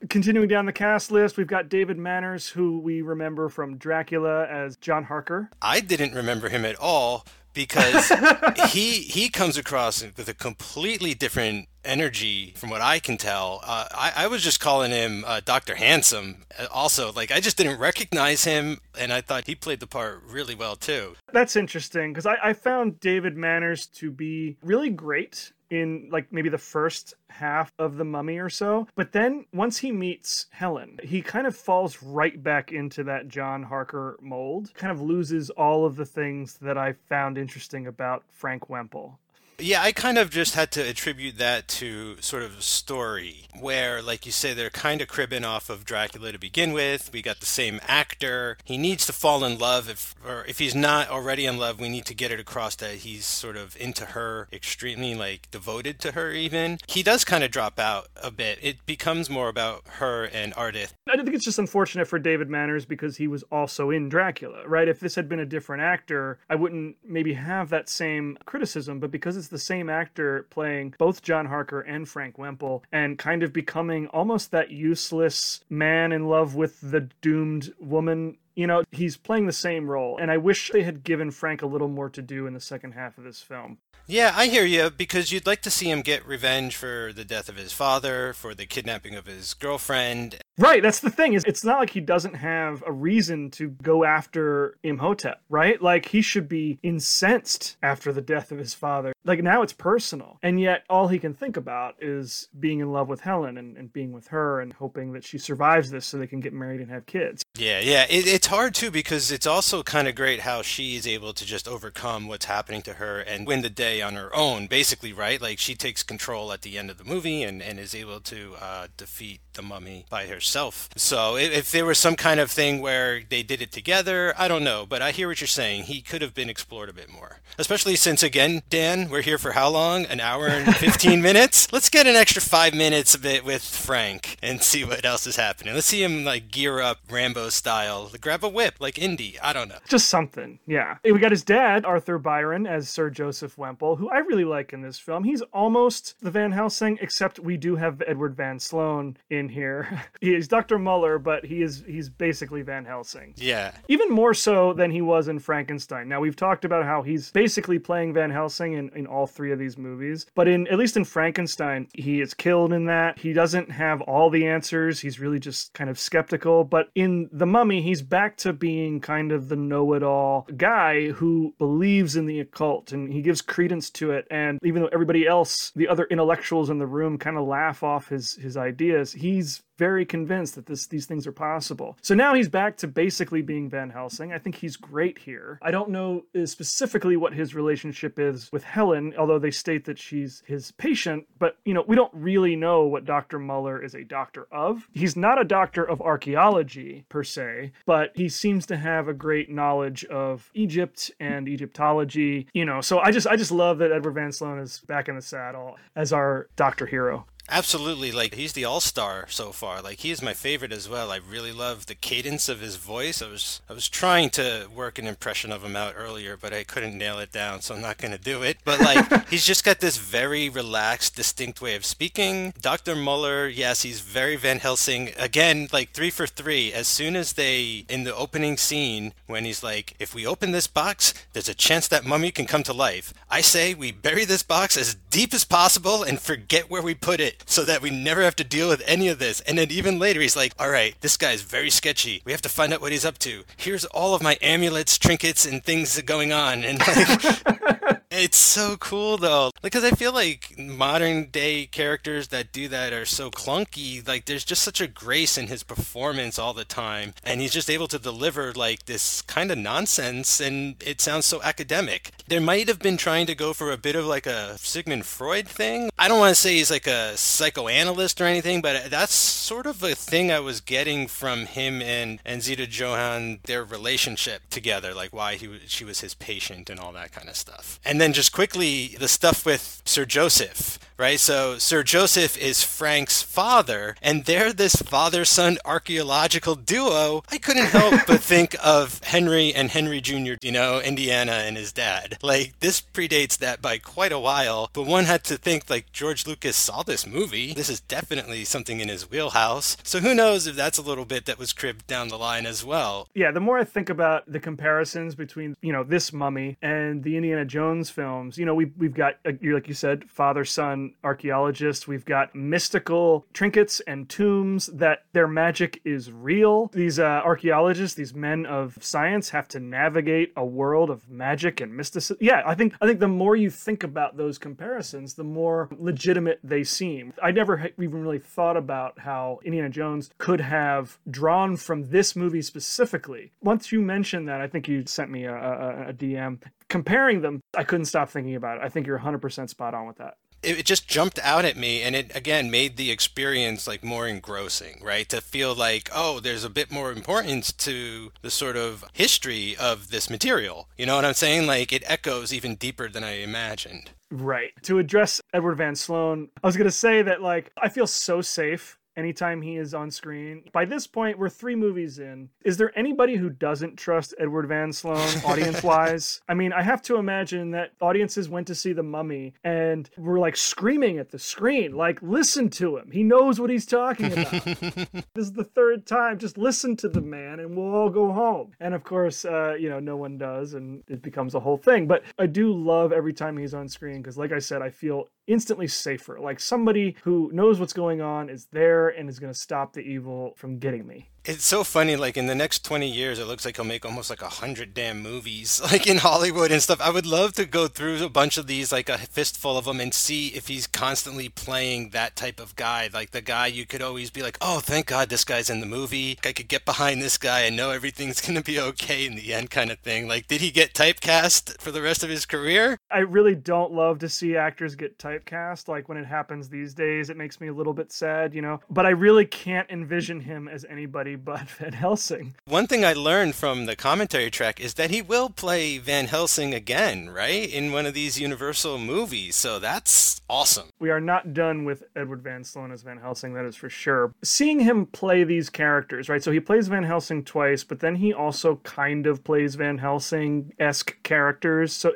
Continuing down the cast list, we've got David Manners, who we remember from Dracula as John Harker. I didn't remember him at all because (laughs) he he comes across with a completely different energy from what I can tell. Uh, I, I was just calling him uh, Dr. Handsome. uh, Also, like I just didn't recognize him, and I thought he played the part really well too. That's interesting because I, I found David Manners to be really great in like maybe the first half of the mummy or so. But then once he meets helen he kind of falls right back into that john harker mold kind of loses all of the things that i found interesting about frank whemple Yeah, I kind of just had to attribute that to sort of story where, like you say, they're kind of cribbing off of Dracula to begin with. We got the same actor. He needs to fall in love, if or if he's not already in love, we need to get it across that he's sort of into her, extremely like devoted to her. Even he does kind of drop out a bit. It becomes more about her and Ardath. I think it's just unfortunate for David Manners because he was also in Dracula, right? If this had been a different actor, I wouldn't maybe have that same criticism, but because it's the same actor playing both John Harker and Frank Whemple and kind of becoming almost that useless man in love with the doomed woman you know, he's playing the same role, and I wish they had given Frank a little more to do in the second half of this film. Yeah, I hear you because you'd like to see him get revenge for the death of his father, for the kidnapping of his girlfriend, Right, that's the thing is it's not like he doesn't have a reason to go after Imhotep, right? Like he should be incensed after the death of his father. Like now it's personal. And yet all he can think about is being in love with Helen and, and being with her and hoping that she survives this so they can get married and have kids. Yeah, yeah. It, it's hard too because it's also kind of great how she is able to just overcome what's happening to her and win the day on her own, basically, right? Like she takes control at the end of the movie and, and is able to uh, defeat the mummy by herself. So if, if there was some kind of thing where they did it together, I don't know. But I hear what you're saying. He could have been explored a bit more. Especially since, again, Dan, we're here for how long? An hour and (laughs) 15 minutes? Let's get an extra five minutes a bit with Frank and see what else is happening. Let's see him like gear up Rambo style, grab a whip like Indy. I don't know. Just something, yeah. We got his dad, Arthur Byron, as Sir Joseph Whemple, who I really like in this film. He's almost the Van Helsing, except we do have Edward Van Sloan in here. (laughs) he is Dr. Muller, but he is he's basically Van Helsing. Yeah. Even more so than he was in Frankenstein. Now we've talked about how he's basically playing Van Helsing in, in all three of these movies. But in at least in Frankenstein, he is killed in that. He doesn't have all the answers. He's really just kind of skeptical. But in The Mummy, he's back to being kind of the know-it-all guy who believes in the occult and he gives credence to it. And even though everybody else, the other intellectuals in the room kind of laugh off his his ideas, he's very convinced that this these things are possible. So now he's back to basically being Van Helsing. I think he's great here. I don't know uh, specifically what his relationship is with Helen, although they state that she's his patient, but you know, we don't really know what Dr. Muller is a doctor of. He's not a doctor of archaeology per se, but he seems to have a great knowledge of Egypt and Egyptology, you know. So I just I just love that Edward Van Sloan is back in the saddle as our doctor hero. Absolutely, like he's the all-star so far. Like he is my favorite as well. I really love the cadence of his voice. I was I was trying to work an impression of him out earlier, but I couldn't nail it down, so I'm not going to do it. But like (laughs) he's just got this very relaxed, distinct way of speaking. Dr. Muller, yes, he's very Van Helsing. Again, like 3 for 3. As soon as they in the opening scene when he's like, "If we open this box, there's a chance that mummy can come to life." I say we bury this box as deep as possible and forget where we put it so that we never have to deal with any of this. And then even later, he's like, all right, this guy's very sketchy. We have to find out what he's up to. Here's all of my amulets, trinkets, and things going on. And like, (laughs) it's so cool though. Because I feel like modern day characters that do that are so clunky. Like, there's just such a grace in his performance all the time. And he's just able to deliver like this kind of nonsense. And it sounds so academic. There might have been trying to go for a bit of like a Sigmund Freud thing. I don't want to say he's like a psychoanalyst or anything, but that's sort of a thing I was getting from him and and Zita Johann their relationship together, like why he she was his patient and all that kind of stuff. And then just quickly the stuff with Sir Joseph, right? So Sir Joseph is Frank's father, and they're this father-son archaeological duo. I couldn't help (laughs) but think of Henry and Henry Jr., you know, Indiana and his dad. Like this predates that by quite a while, but one had to think like George Lucas saw this movie. This is definitely something in his wheelhouse. So who knows if that's a little bit that was cribbed down the line as well. Yeah, the more I think about the comparisons between, you know, this mummy and the Indiana Jones films, you know, we've, we've got, like you said, father son archaeologist. We've got mystical trinkets and tombs that their magic is real. These uh, archaeologists, these men of science, have to navigate a world of magic and mysticism. Yeah, I think I think the more you think about those comparisons, the more legitimate they seem. I never even really thought about how Indiana Jones could have drawn from this movie specifically. Once you mentioned that, I think you sent me a, a, a DM comparing them. I couldn't stop thinking about it. I think you're 100% spot on with that it, just jumped out at me and it again made the experience like more engrossing right? To feel like oh there's a bit more importance to the sort of history of this material. You know what i'm saying? Like it echoes even deeper than i imagined. Right. To address edward van sloan i was going to say that like i feel so safe anytime he is on screen. By this point, we're three movies in. Is there anybody who doesn't trust Edward Van Sloan (laughs) audience wise? I mean, I have to imagine that audiences went to see The Mummy and were like screaming at the screen, like, listen to him. He knows what he's talking about. (laughs) this is the third time. Just listen to the man and we'll all go home. And of course, uh, you know, no one does and it becomes a whole thing. But I do love every time he's on screen because, like I said, I feel instantly safer. Like somebody who knows what's going on is there and is going to stop the evil from getting me. It's so funny. Like in the next twenty years, it looks like he'll make almost like a hundred damn movies, (laughs) like in Hollywood and stuff. I would love to go through a bunch of these, like a fistful of them, and see if he's constantly playing that type of guy, like the guy you could always be like, "Oh, thank God this guy's in the movie. I could get behind this guy and know everything's (laughs) gonna be okay in the end," kind of thing. Like, did he get typecast for the rest of his career? I really don't love to see actors get typecast. Like when it happens these days, it makes me a little bit sad, you know. But I really can't envision him as anybody but (laughs) Van Helsing. One thing I learned from the commentary track is that he will play Van Helsing again, right? In one of these Universal movies. So that's awesome. We are not done with Edward Van Sloan as Van Helsing, that is for sure. Seeing him play these characters, right? So he plays Van Helsing twice, but then he also kind of plays Van Helsing esque characters. So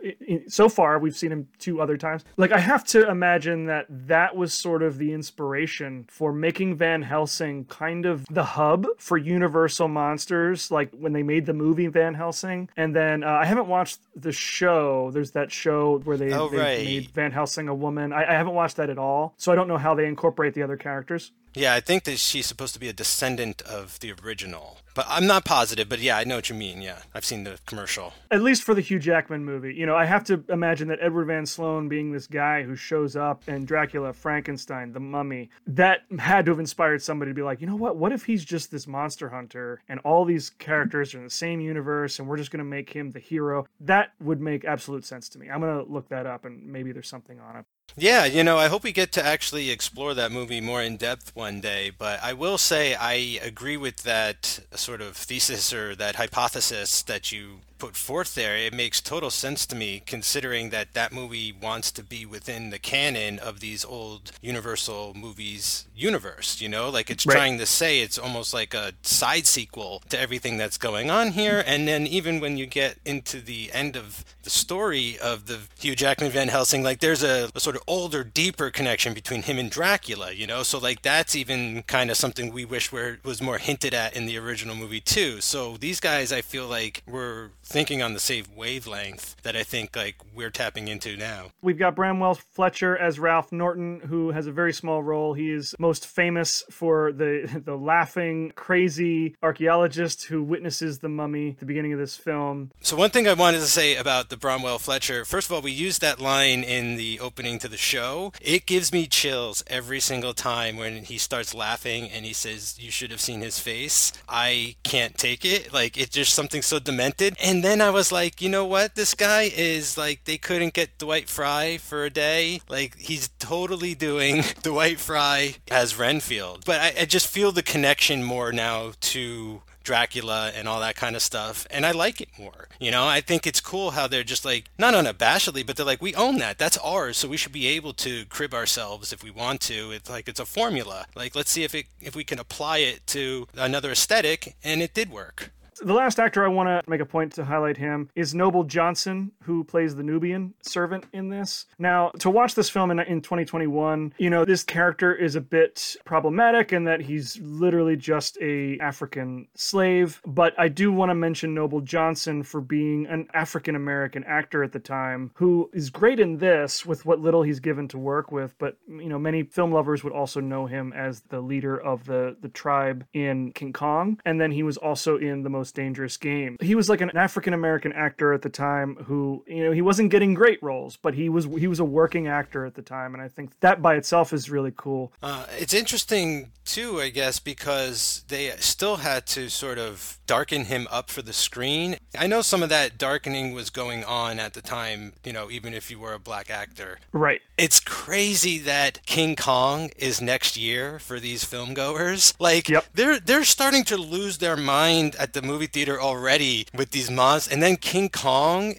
so far, we've seen him two other times. Like I have to imagine that that was sort of the inspiration for making Van Helsing kind of the hub for Universal Monsters, like when they made the movie Van Helsing. And then uh, I haven't watched the show. There's that show where they, oh, they right. made Van Helsing a woman. I, I haven't watched that at all, so I don't know how they incorporate the other characters. Yeah, I think that she's supposed to be a descendant of the original. But I'm not positive, but yeah, I know what you mean. Yeah, I've seen the commercial. At least for the Hugh Jackman movie. You know, I have to imagine that Edward Van Sloan being this guy who shows up in Dracula, Frankenstein, The Mummy, that had to have inspired somebody to be like, you know what? What if he's just this monster hunter and all these characters are in the same universe and we're just going to make him the hero? That would make absolute sense to me. I'm going to look that up and maybe there's something on it. Yeah, you know, I hope we get to actually explore that movie more in depth one day. But I will say I agree with that sort of thesis or that hypothesis that you put forth there, it makes total sense to me considering that that movie wants to be within the canon of these old Universal movies universe, you know? Like it's Right. trying to say it's almost like a side sequel to everything that's going on here. And then even when you get into the end of the story of the Hugh Jackman Van Helsing, like there's a, a sort of older, deeper connection between him and Dracula, you know? So like that's even kind of something we wish were was more hinted at in the original movie too. So these guys I feel like were thinking on the same wavelength that I think like we're tapping into now. We've got Bramwell Fletcher as Ralph Norton, who has a very small role. He is most famous for the (laughs) the laughing, crazy archaeologist who witnesses the mummy at the beginning of this film. So one thing I wanted to say about the Bramwell Fletcher, first of all, we used that line in the opening to the show. It gives me chills every single time when he starts laughing and he says, "You should have seen his face." I can't take it. Like it's just something so demented. And then I was like, you know what? This guy is like they couldn't get Dwight Frye for a day. Like he's totally doing (laughs) Dwight Frye as Renfield. But I, I just feel the connection more now to Dracula and all that kind of stuff. And I like it more. You know, I think it's cool how they're just like, not unabashedly, but they're like, we own that. That's ours. So we should be able to crib ourselves if we want to. It's like, it's a formula. Like, let's see if it, if we can apply it to another aesthetic. And it did work. The last actor I want to make a point to highlight him is Noble Johnson, who plays the Nubian servant in this. Now, to watch this film in, in 2021, you know, this character is a bit problematic in that he's literally just a African slave. But I do want to mention Noble Johnson for being an African American actor at the time who is great in this with what little he's given to work with. But, you know, many film lovers would also know him as the leader of the, the tribe in King Kong. And then he was also in The Most Dangerous Game. He was like an African American actor at the time who, you know, he wasn't getting great roles, but he was he was a working actor at the time, and I think that by itself is really cool. Uh, it's interesting too, I guess, because they still had to sort of darken him up for the screen. I know some of that darkening was going on at the time, you know, even if you were a black actor. Right. It's crazy that King Kong is next year for these film goers. Like Yep. they're they're starting to lose their mind at the movie theater already with these monsters, and then King Kong.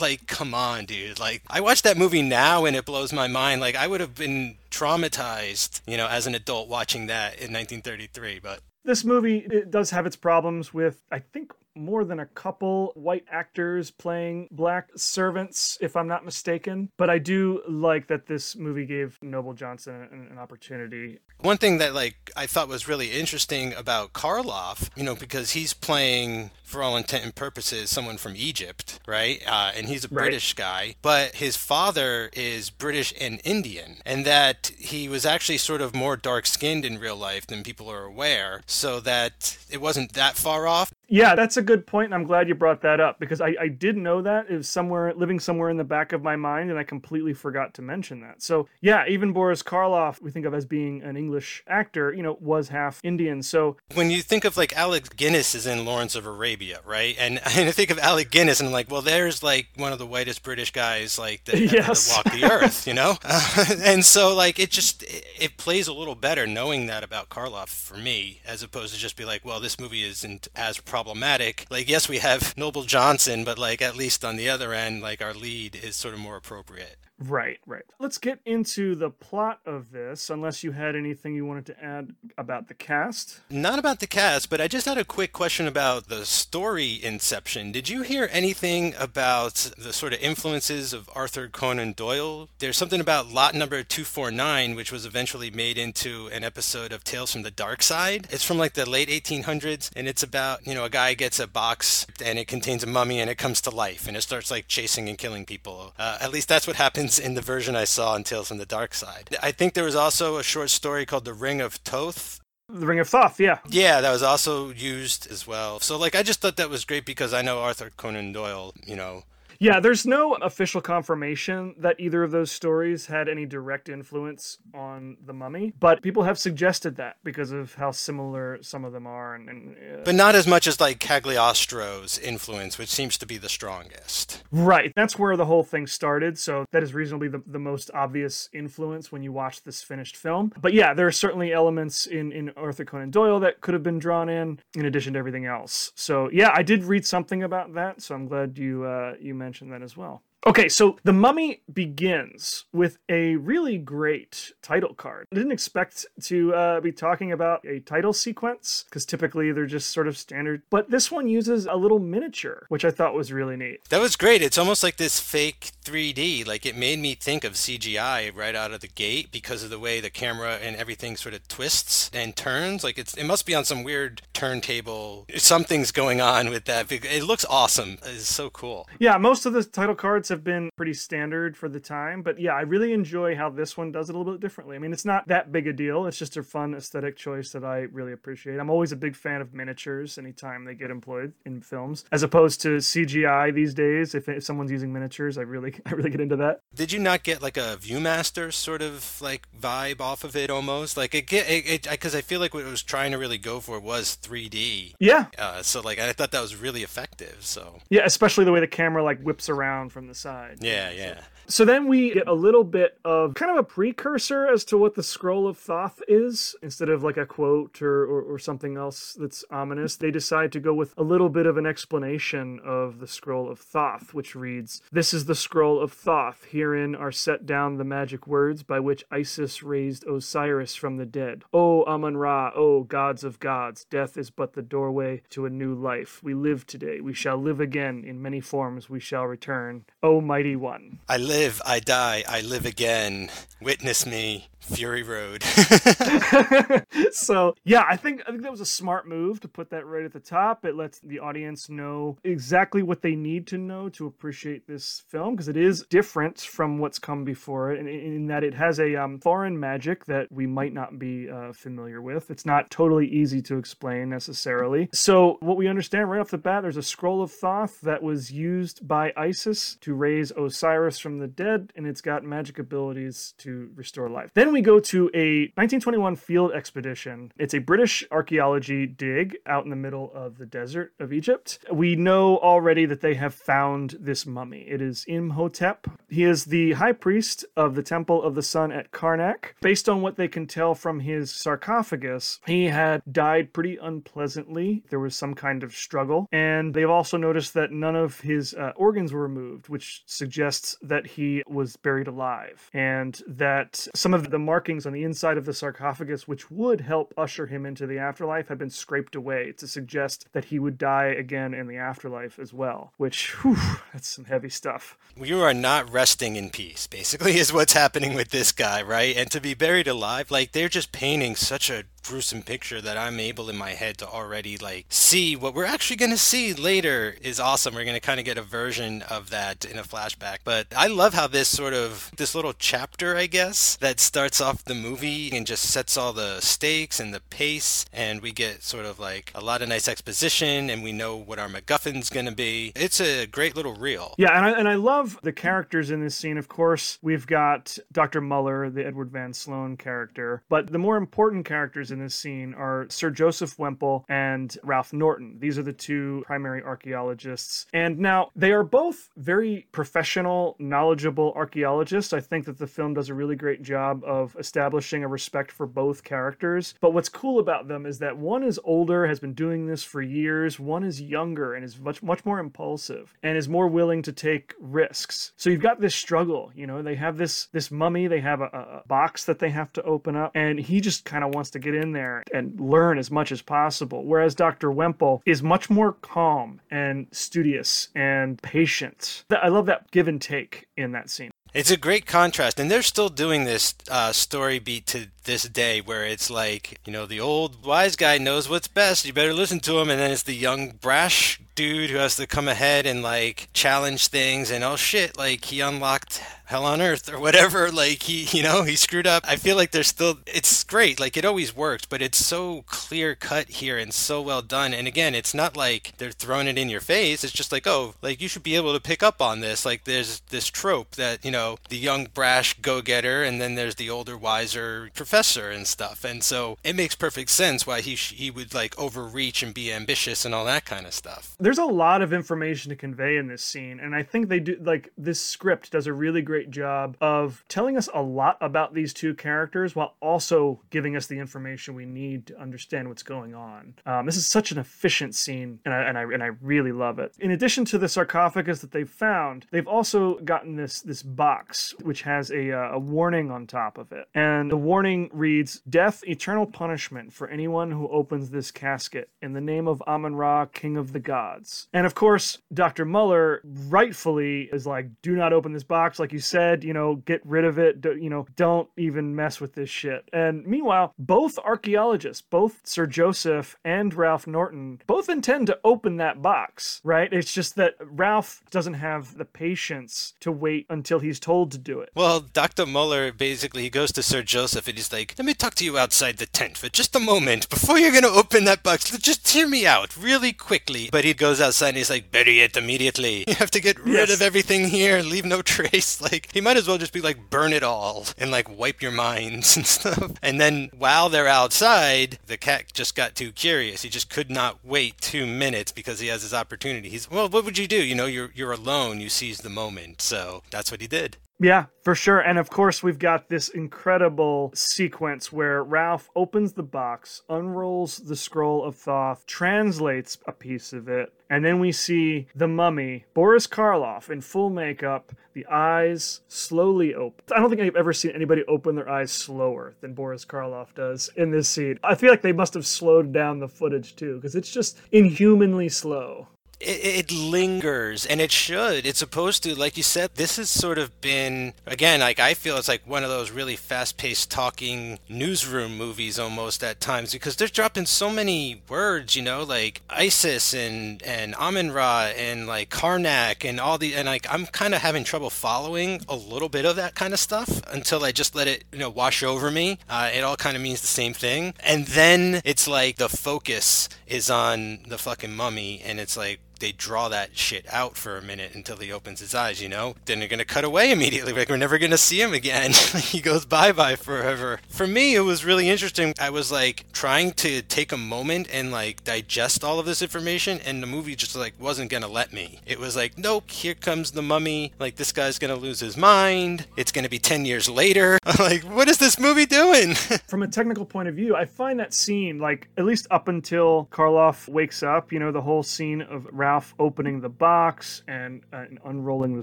Like, come on, dude. Like, I watch that movie now and it blows my mind. Like, I would have been traumatized, you know, as an adult watching that in 1933. But This movie it does have its problems with I think more than a couple white actors playing black servants, if I'm not mistaken. But I do like that this movie gave Noble Johnson an, an opportunity. One thing that like I thought was really interesting about Karloff, you know, because he's playing for all intent and purposes someone from Egypt, right? Uh, and he's a Right. British guy, but his father is British and Indian, and that he was actually sort of more dark skinned in real life than people are aware, so that it wasn't that far off. Yeah, that's a good point, and I'm glad you brought that up because I, I did know that it was somewhere living somewhere in the back of my mind, and I completely forgot to mention that. So yeah, even Boris Karloff, we think of as being an English actor, you know, was half Indian. So when you think of like Alec Guinness is in Lawrence of Arabia, right? And, (laughs) and I think of Alec Guinness and I'm like, well, there's like one of the whitest British guys like that, that Yes. walk the earth, you know? (laughs) and so like it just it, it plays a little better knowing that about Karloff for me, as opposed to just be like, well, this movie isn't as problematic. Like, yes, we have Noble Johnson, but like at least on the other end, like our lead is sort of more appropriate. Right, right. Let's get into the plot of this, unless you had anything you wanted to add about the cast. Not about the cast, but I just had a quick question about the story Inception. Did you hear anything about the sort of influences of Arthur Conan Doyle? There's something about lot number 249, which was eventually made into an episode of Tales from the Dark Side. It's from like the late 1800s, and it's about, you know, a guy gets a box and it contains a mummy and it comes to life and it starts like chasing and killing people. Uh, at least that's what happens in the version I saw in Tales from the Dark Side. I think there was also a short story called The Ring of Toth The Ring of Thoth, yeah. yeah, that was also used as well. So like I just thought that was great because I know Arthur Conan Doyle, you know. Yeah, there's no official confirmation that either of those stories had any direct influence on the mummy, but people have suggested that because of how similar some of them are. And, and uh, But not as much as like Cagliostro's influence, which seems to be the strongest. right, that's where the whole thing started. So that is reasonably the, the most obvious influence when you watch this finished film. But yeah, there are certainly elements in, in Arthur Conan Doyle that could have been drawn in, in addition to everything else. So yeah, I did read something about that, so I'm glad you uh, you mentioned that as well. Okay, so The Mummy begins with a really great title card. I didn't expect to uh, be talking about a title sequence because typically they're just sort of standard, but this one uses a little miniature, which I thought was really neat. That was great. It's almost like this fake 3D. Like it made me think of CGI right out of the gate because of the way the camera and everything sort of twists and turns. Like it's it must be on some weird turntable. Something's going on with that. It looks awesome. It's so cool. Yeah, most of the title cards have been pretty standard for the time, but yeah, I really enjoy how this one does it a little bit differently. I mean, it's not that big a deal. It's just a fun aesthetic choice that I really appreciate. I'm always a big fan of miniatures anytime they get employed in films, as opposed to CGI these days. If, if someone's using miniatures, I really, (laughs) I really get into that. Did you not get like a ViewMaster sort of like vibe off of it almost? Like it get it because I feel like what it was trying to really go for was 3D. Yeah, Uh, so like I thought that was really effective. So yeah, especially the way the camera like whips around from the side. yeah, yeah. So then we get a little bit of kind of a precursor as to what the Scroll of Thoth is. Instead of like a quote or, or, or something else that's ominous, they decide to go with a little bit of an explanation of the Scroll of Thoth, which reads This is the Scroll of Thoth. Herein are set down the magic words by which Isis raised Osiris from the dead. O Amun Ra, O gods of gods, death is but the doorway to a new life. We live today. We shall live again. In many forms we shall return. O mighty one. I live, I live, I die, I live again. Witness me, Fury Road. (laughs) (laughs) so yeah, I think I think that was a smart move to put that right at the top. It lets the audience know exactly what they need to know to appreciate this film because it is different from what's come before it, in, in that it has a um, foreign magic that we might not be uh, familiar with. It's not totally easy to explain necessarily. So what we understand right off the bat, there's a scroll of Thoth that was used by Isis to raise Osiris from the dead, and it's got magic abilities to restore life. Then we go to a 1921 field expedition. It's a British archaeology dig out in the middle of the desert of Egypt. We know already that they have found this mummy. It is Imhotep. He is the high priest of the Temple of the Sun at Karnak. Based on what they can tell from his sarcophagus, he had died pretty unpleasantly. There was some kind of struggle. And they've also noticed that none of his uh, organs were removed, which suggests that he was buried alive. And that some of the markings on the inside of the sarcophagus, which would help usher him into the afterlife, have been scraped away to suggest that he would die again in the afterlife as well. Which, whew, that's some heavy stuff. you are not resting in peace, basically, is what's happening with this guy, right? And to be buried alive, like they're just painting such a gruesome picture that I'm able in my head to already like see what we're actually going to see later is awesome. We're going to kind of get a version of that in a flashback. But I love how this sort of this little chapter, I guess, that starts off the movie and just sets all the stakes and the pace and we get sort of like a lot of nice exposition and we know what our MacGuffin's going to be. It's a great little reel. Yeah, and I, and I love the characters in this scene. Of course, we've got Dr. Muller, the Edward Van Sloan character, but the more important characters in this scene are Sir Joseph Whemple and Ralph Norton. These are the two primary archaeologists. And now they are both very professional, knowledgeable archaeologists. I think that the film does a really great job of establishing a respect for both characters. But what's cool about them is that one is older, has been doing this for years, one is younger and is much much more impulsive and is more willing to take risks. So you've got this struggle, you know, they have this this mummy, they have a, a box that they have to open up and he just kind of wants to get in there and learn as much as possible. Whereas Dr. Whemple is much more calm and studious and patient. I love that give and take in that scene. It's a great contrast, and they're still doing this uh, story beat to this day where it's like, you know, the old wise guy knows what's best. You better listen to him. And then it's the young, brash dude who has to come ahead and like challenge things. And oh shit, like he unlocked hell on earth or whatever. (laughs) Like he you know he screwed up. I feel like there's still it's great. Like it always works but it's so clear cut here and so well done. And again it's not like they're throwing it in your face. It's just like oh like you should be able to pick up on this. Like there's this trope that you know the young brash go-getter and then there's the older wiser professor and stuff and so it makes perfect sense why he sh- he would like overreach and be ambitious and all that kind of stuff There's a lot of information to convey in this scene, and I think they do like this script does a really great job of telling us a lot about these two characters while also giving us the information we need to understand what's going on. Um, this is such an efficient scene, and I, and I and I really love it. In addition to the sarcophagus that they've found, they've also gotten this this box which has a uh, a warning on top of it, and the warning reads: "Death, eternal punishment for anyone who opens this casket in the name of Amun Ra, King of the Gods." And of course, Dr. Muller rightfully is like, "Do not open this box," like you said. You know, get rid of it. Do, you know, don't even mess with this shit. And meanwhile, both archaeologists, both Sir Joseph and Ralph Norton, both intend to open that box. Right? It's just that Ralph doesn't have the patience to wait until he's told to do it. Well, Dr. Muller basically he goes to Sir Joseph and he's like, "Let me talk to you outside the tent for just a moment before you're gonna open that box. Just hear me out really quickly." But he goes outside and he's like, "Bury it immediately. (laughs) You have to get rid Yes. of everything here, leave no (laughs) trace." Like he might as well just be like, "Burn it all and like wipe your minds (laughs) and stuff." And then while they're outside, the cat just got too curious. He just could not wait two minutes because he has his opportunity. He's well, what would you do? You know, you're you're alone. You seize the moment. So that's what he did. Yeah, for sure. And of course, we've got this incredible sequence where Ralph opens the box, unrolls the scroll of Thoth, translates a piece of it, and then we see the mummy, Boris Karloff, in full makeup, the eyes slowly open. I don't think I've ever seen anybody open their eyes slower than Boris Karloff does in this scene. I feel like they must have slowed down the footage too, because it's just inhumanly slow. It, it lingers and it should. It's supposed to like you said this has sort of been again like i feel it's like one of those really fast-paced talking newsroom movies almost at times because they're dropping so many words you know like isis and and amun ra and like karnak and all the and like i'm kind of having trouble following a little bit of that kind of stuff until i just let it you know wash over me. Uh, it all kind of means the same thing. And then it's like the focus is on the fucking mummy and it's like they draw that shit out for a minute until he opens his eyes, you know? Then they're gonna cut away immediately. Like we're never gonna see him again. (laughs) he goes bye bye forever. For me, it was really interesting. I was like trying to take a moment and like digest all of this information, and the movie just like wasn't gonna let me. It was like, nope, here comes the mummy. Like this guy's gonna lose his mind. It's gonna be ten years later. (laughs) I'm like, what is this movie doing? (laughs) from a technical point of view, I find that scene, like at least up until Karloff wakes up, you know, the whole scene of Ralph opening the box and, uh, and unrolling the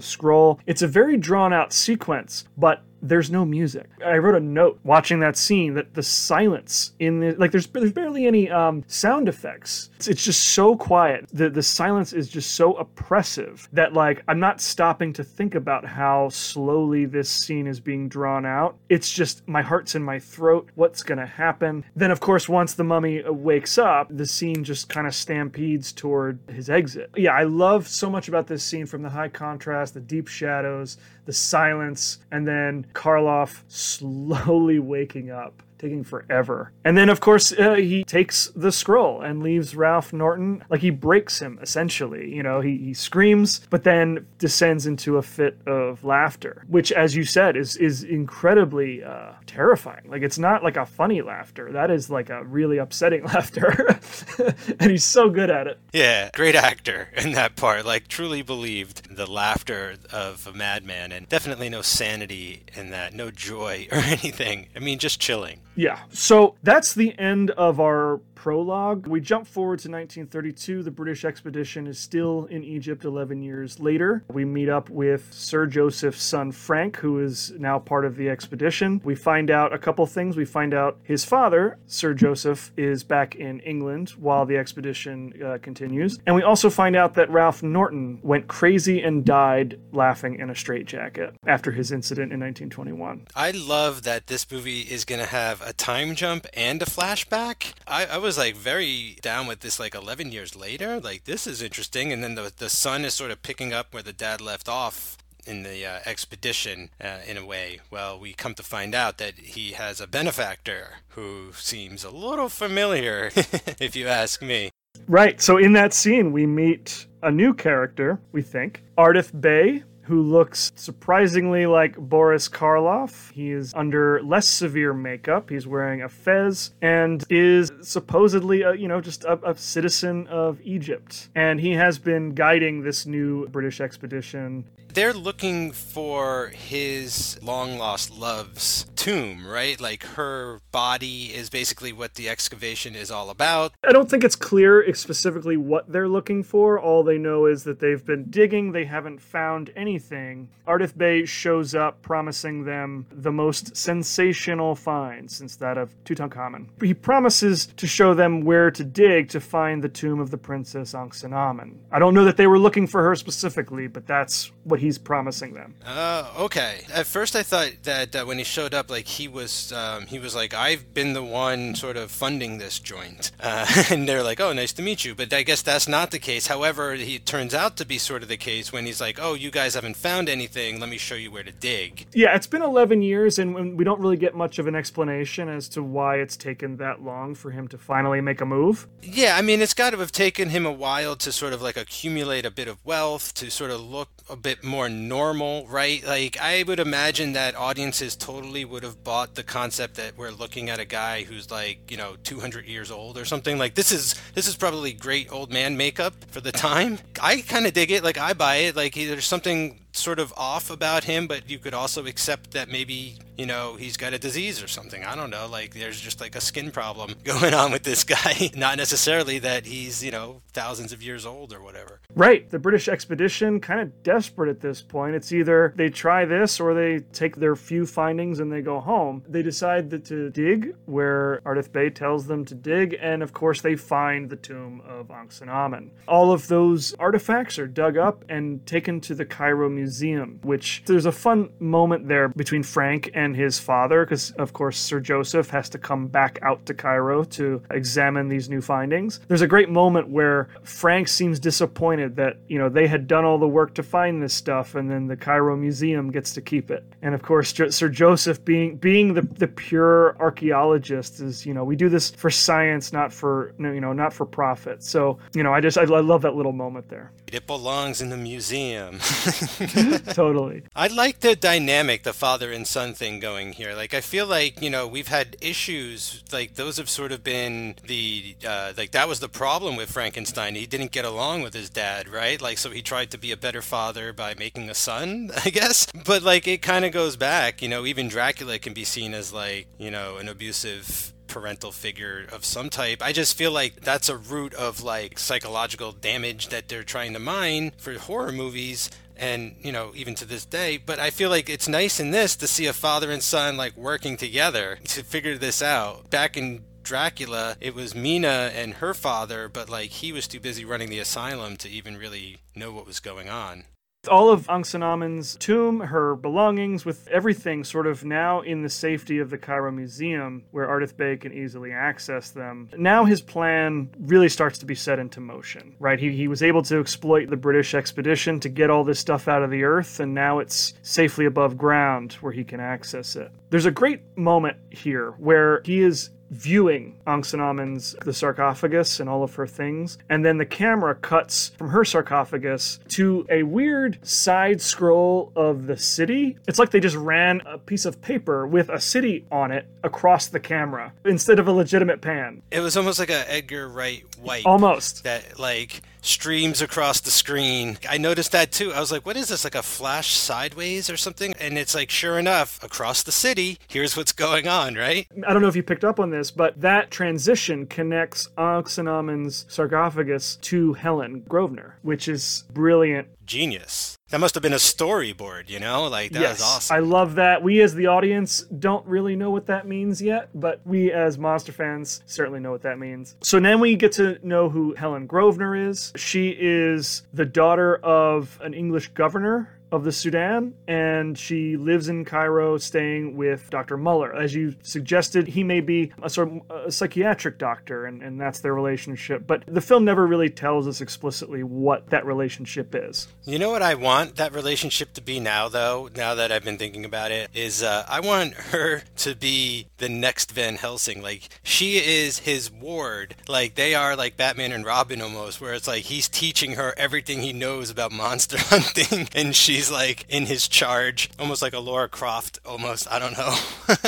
scroll, it's a very drawn out sequence, but there's no music. I wrote a note watching that scene that the silence in the like there's there's barely any um, sound effects. It's, it's just so quiet. The the silence is just so oppressive that like I'm not stopping to think about how slowly this scene is being drawn out. It's just my heart's in my throat. What's gonna happen? Then of course once the mummy wakes up, the scene just kind of stampedes toward his exit. Yeah, I love so much about this scene from the high contrast, the deep shadows, the silence, and then Karloff slowly waking up. Taking forever. And then, of course, uh, he takes the scroll and leaves Ralph Norton. Like, he breaks him, essentially. You know, he, he screams, but then descends into a fit of laughter, which, as you said, is, is incredibly uh, terrifying. Like, it's not like a funny laughter. That is like a really upsetting (laughs) laughter. (laughs) and he's so good at it. Yeah, great actor (laughs) in that part. Like, truly believed the laughter of a madman, and definitely no sanity in that, no joy or anything. I mean, just chilling. Yeah. So that's the end of our prologue. We jump forward to 1932. The British expedition is still in Egypt 11 years later. We meet up with Sir Joseph's son Frank, who is now part of the expedition. We find out a couple things. We find out his father, Sir Joseph, is back in England while the expedition uh, continues. And we also find out that Ralph Norton went crazy and died laughing in a straitjacket after his incident in 1921. I love that this movie is going to have a time jump and a flashback. I, I was like very down with this like 11 years later. Like, this is interesting. And then the, the son is sort of picking up where the dad left off in the uh, expedition uh, in a way. Well, we come to find out that he has a benefactor who seems a little familiar, (laughs) if you ask me. Right. So in that scene, we meet a new character, we think, Ardath Bey, who looks surprisingly like Boris Karloff. He is under less severe makeup. He's wearing a fez and is supposedly, a, you know, just a, a citizen of Egypt. And he has been guiding this new British expedition they're looking for his long lost love's tomb, right? Like her body is basically what the excavation is all about. I don't think it's clear specifically what they're looking for. All they know is that they've been digging, they haven't found anything. Ardath Bey shows up promising them the most sensational find since that of Tutankhamun. He promises to show them where to dig to find the tomb of the princess Anck-es-en-Amon. I don't know that they were looking for her specifically, but that's what he's promising them. Oh, uh, okay. At first, I thought that uh, when he showed up, like he was, um, he was like, "I've been the one sort of funding this joint," (laughs) uh, and they're like, "Oh, nice to meet you." But I guess that's not the case. However, he turns out to be sort of the case when he's like, "Oh, you guys haven't found anything. Let me show you where to dig." Yeah, it's been 11 years, and we don't really get much of an explanation as to why it's taken that long for him to finally make a move. Yeah, I mean, it's got to have taken him a while to sort of like accumulate a bit of wealth, to sort of look a bit more normal, right? Like I would imagine that audiences totally would have bought the concept that we're looking at a guy who's like, you know, 200 years old or something. Like this is this is probably great old man makeup for the (laughs) time. I kind of dig it. Like I buy it. Like there's something sort of off about him, but you could also accept that maybe, you know, he's got a disease or something. I don't know. Like there's just like a skin problem (laughs) going on with this guy. (laughs) Not necessarily that he's, you know, thousands of years old or whatever. Right. The British expedition kind of desperate at this point. It's either they try this or they take their few findings and they go home. They decide that to dig where Ardath Bey tells them to dig, and of course they find the tomb of Anck-es-en-Amon. All of those artifacts are dug up and taken to the Cairo Museum museum, which there's a fun moment there between Frank and his father, because of course Sir Joseph has to come back out to Cairo to examine these new findings. There's a great moment where Frank seems disappointed that, you know, they had done all the work to find this stuff and then the Cairo Museum gets to keep it. And of course Sir Joseph being being the, the pure archaeologist is, you know, we do this for science, not for you know, not for profit. So, you know, I just I, I love that little moment there. It belongs in the museum. (laughs) totally. I like the dynamic, the father and son thing going here. Like, I feel like, you know, we've had issues, like, those have sort of been the, uh, like, that was the problem with Frankenstein. He didn't get along with his dad, right? Like, so he tried to be a better father by making a son, (laughs) I guess. But, like, it kind of goes back, you know, even Dracula can be seen as, like, you know, an abusive parental figure of some type. I just feel like that's a root of like psychological damage that they're trying to mine for horror movies and you know even to this day. But i feel like it's nice in this to see a father and son like working together to figure this out. Back in Dracula, it was Mina and her father, but like he was too busy running the asylum to even really know what was going on all of Anck-es-en-Amon's tomb, her belongings, with everything sort of now in the safety of the Cairo Museum, where Ardath Bey can easily access them. Now his plan really starts to be set into motion, right? He, he was able to exploit the British expedition to get all this stuff out of the earth, and now it's safely above ground where he can access it. There's a great moment here where he is viewing Anck-es-en-Amon's the sarcophagus and all of her things, and then the camera cuts from her sarcophagus to a weird side scroll of the city. It's like they just ran a piece of paper with a city on it across the camera instead of a legitimate pan. It was almost like a Edgar Wright wipe. Almost. That like streams across the screen. I noticed that too. I was like, what is this? Like a flash sideways or something? And it's like, sure enough, across the city, here's what's going on, right? I don't know if you picked up on this but that transition connects Anck-es-en-Amon's sarcophagus to Helen Grosvenor, which is brilliant. Genius. That must have been a storyboard, you know? Like, that yes, was awesome. I love that. We as the audience don't really know what that means yet, but we as monster fans certainly know what that means. So then we get to know who Helen Grosvenor is. She is the daughter of an English governor of the Sudan, and she lives in Cairo staying with Dr. Muller. As you suggested, he may be a sort of a psychiatric doctor, and, and that's their relationship. But the film never really tells us explicitly what that relationship is. You know what I want that relationship to be now, though, now that I've been thinking about it, is uh, I want her to be the next Van Helsing. Like, she is his ward. Like, they are like Batman and Robin almost, where it's like he's teaching her everything he knows about monster (laughs) hunting, and she's like in his charge, almost like a Laura Croft, almost, I don't know,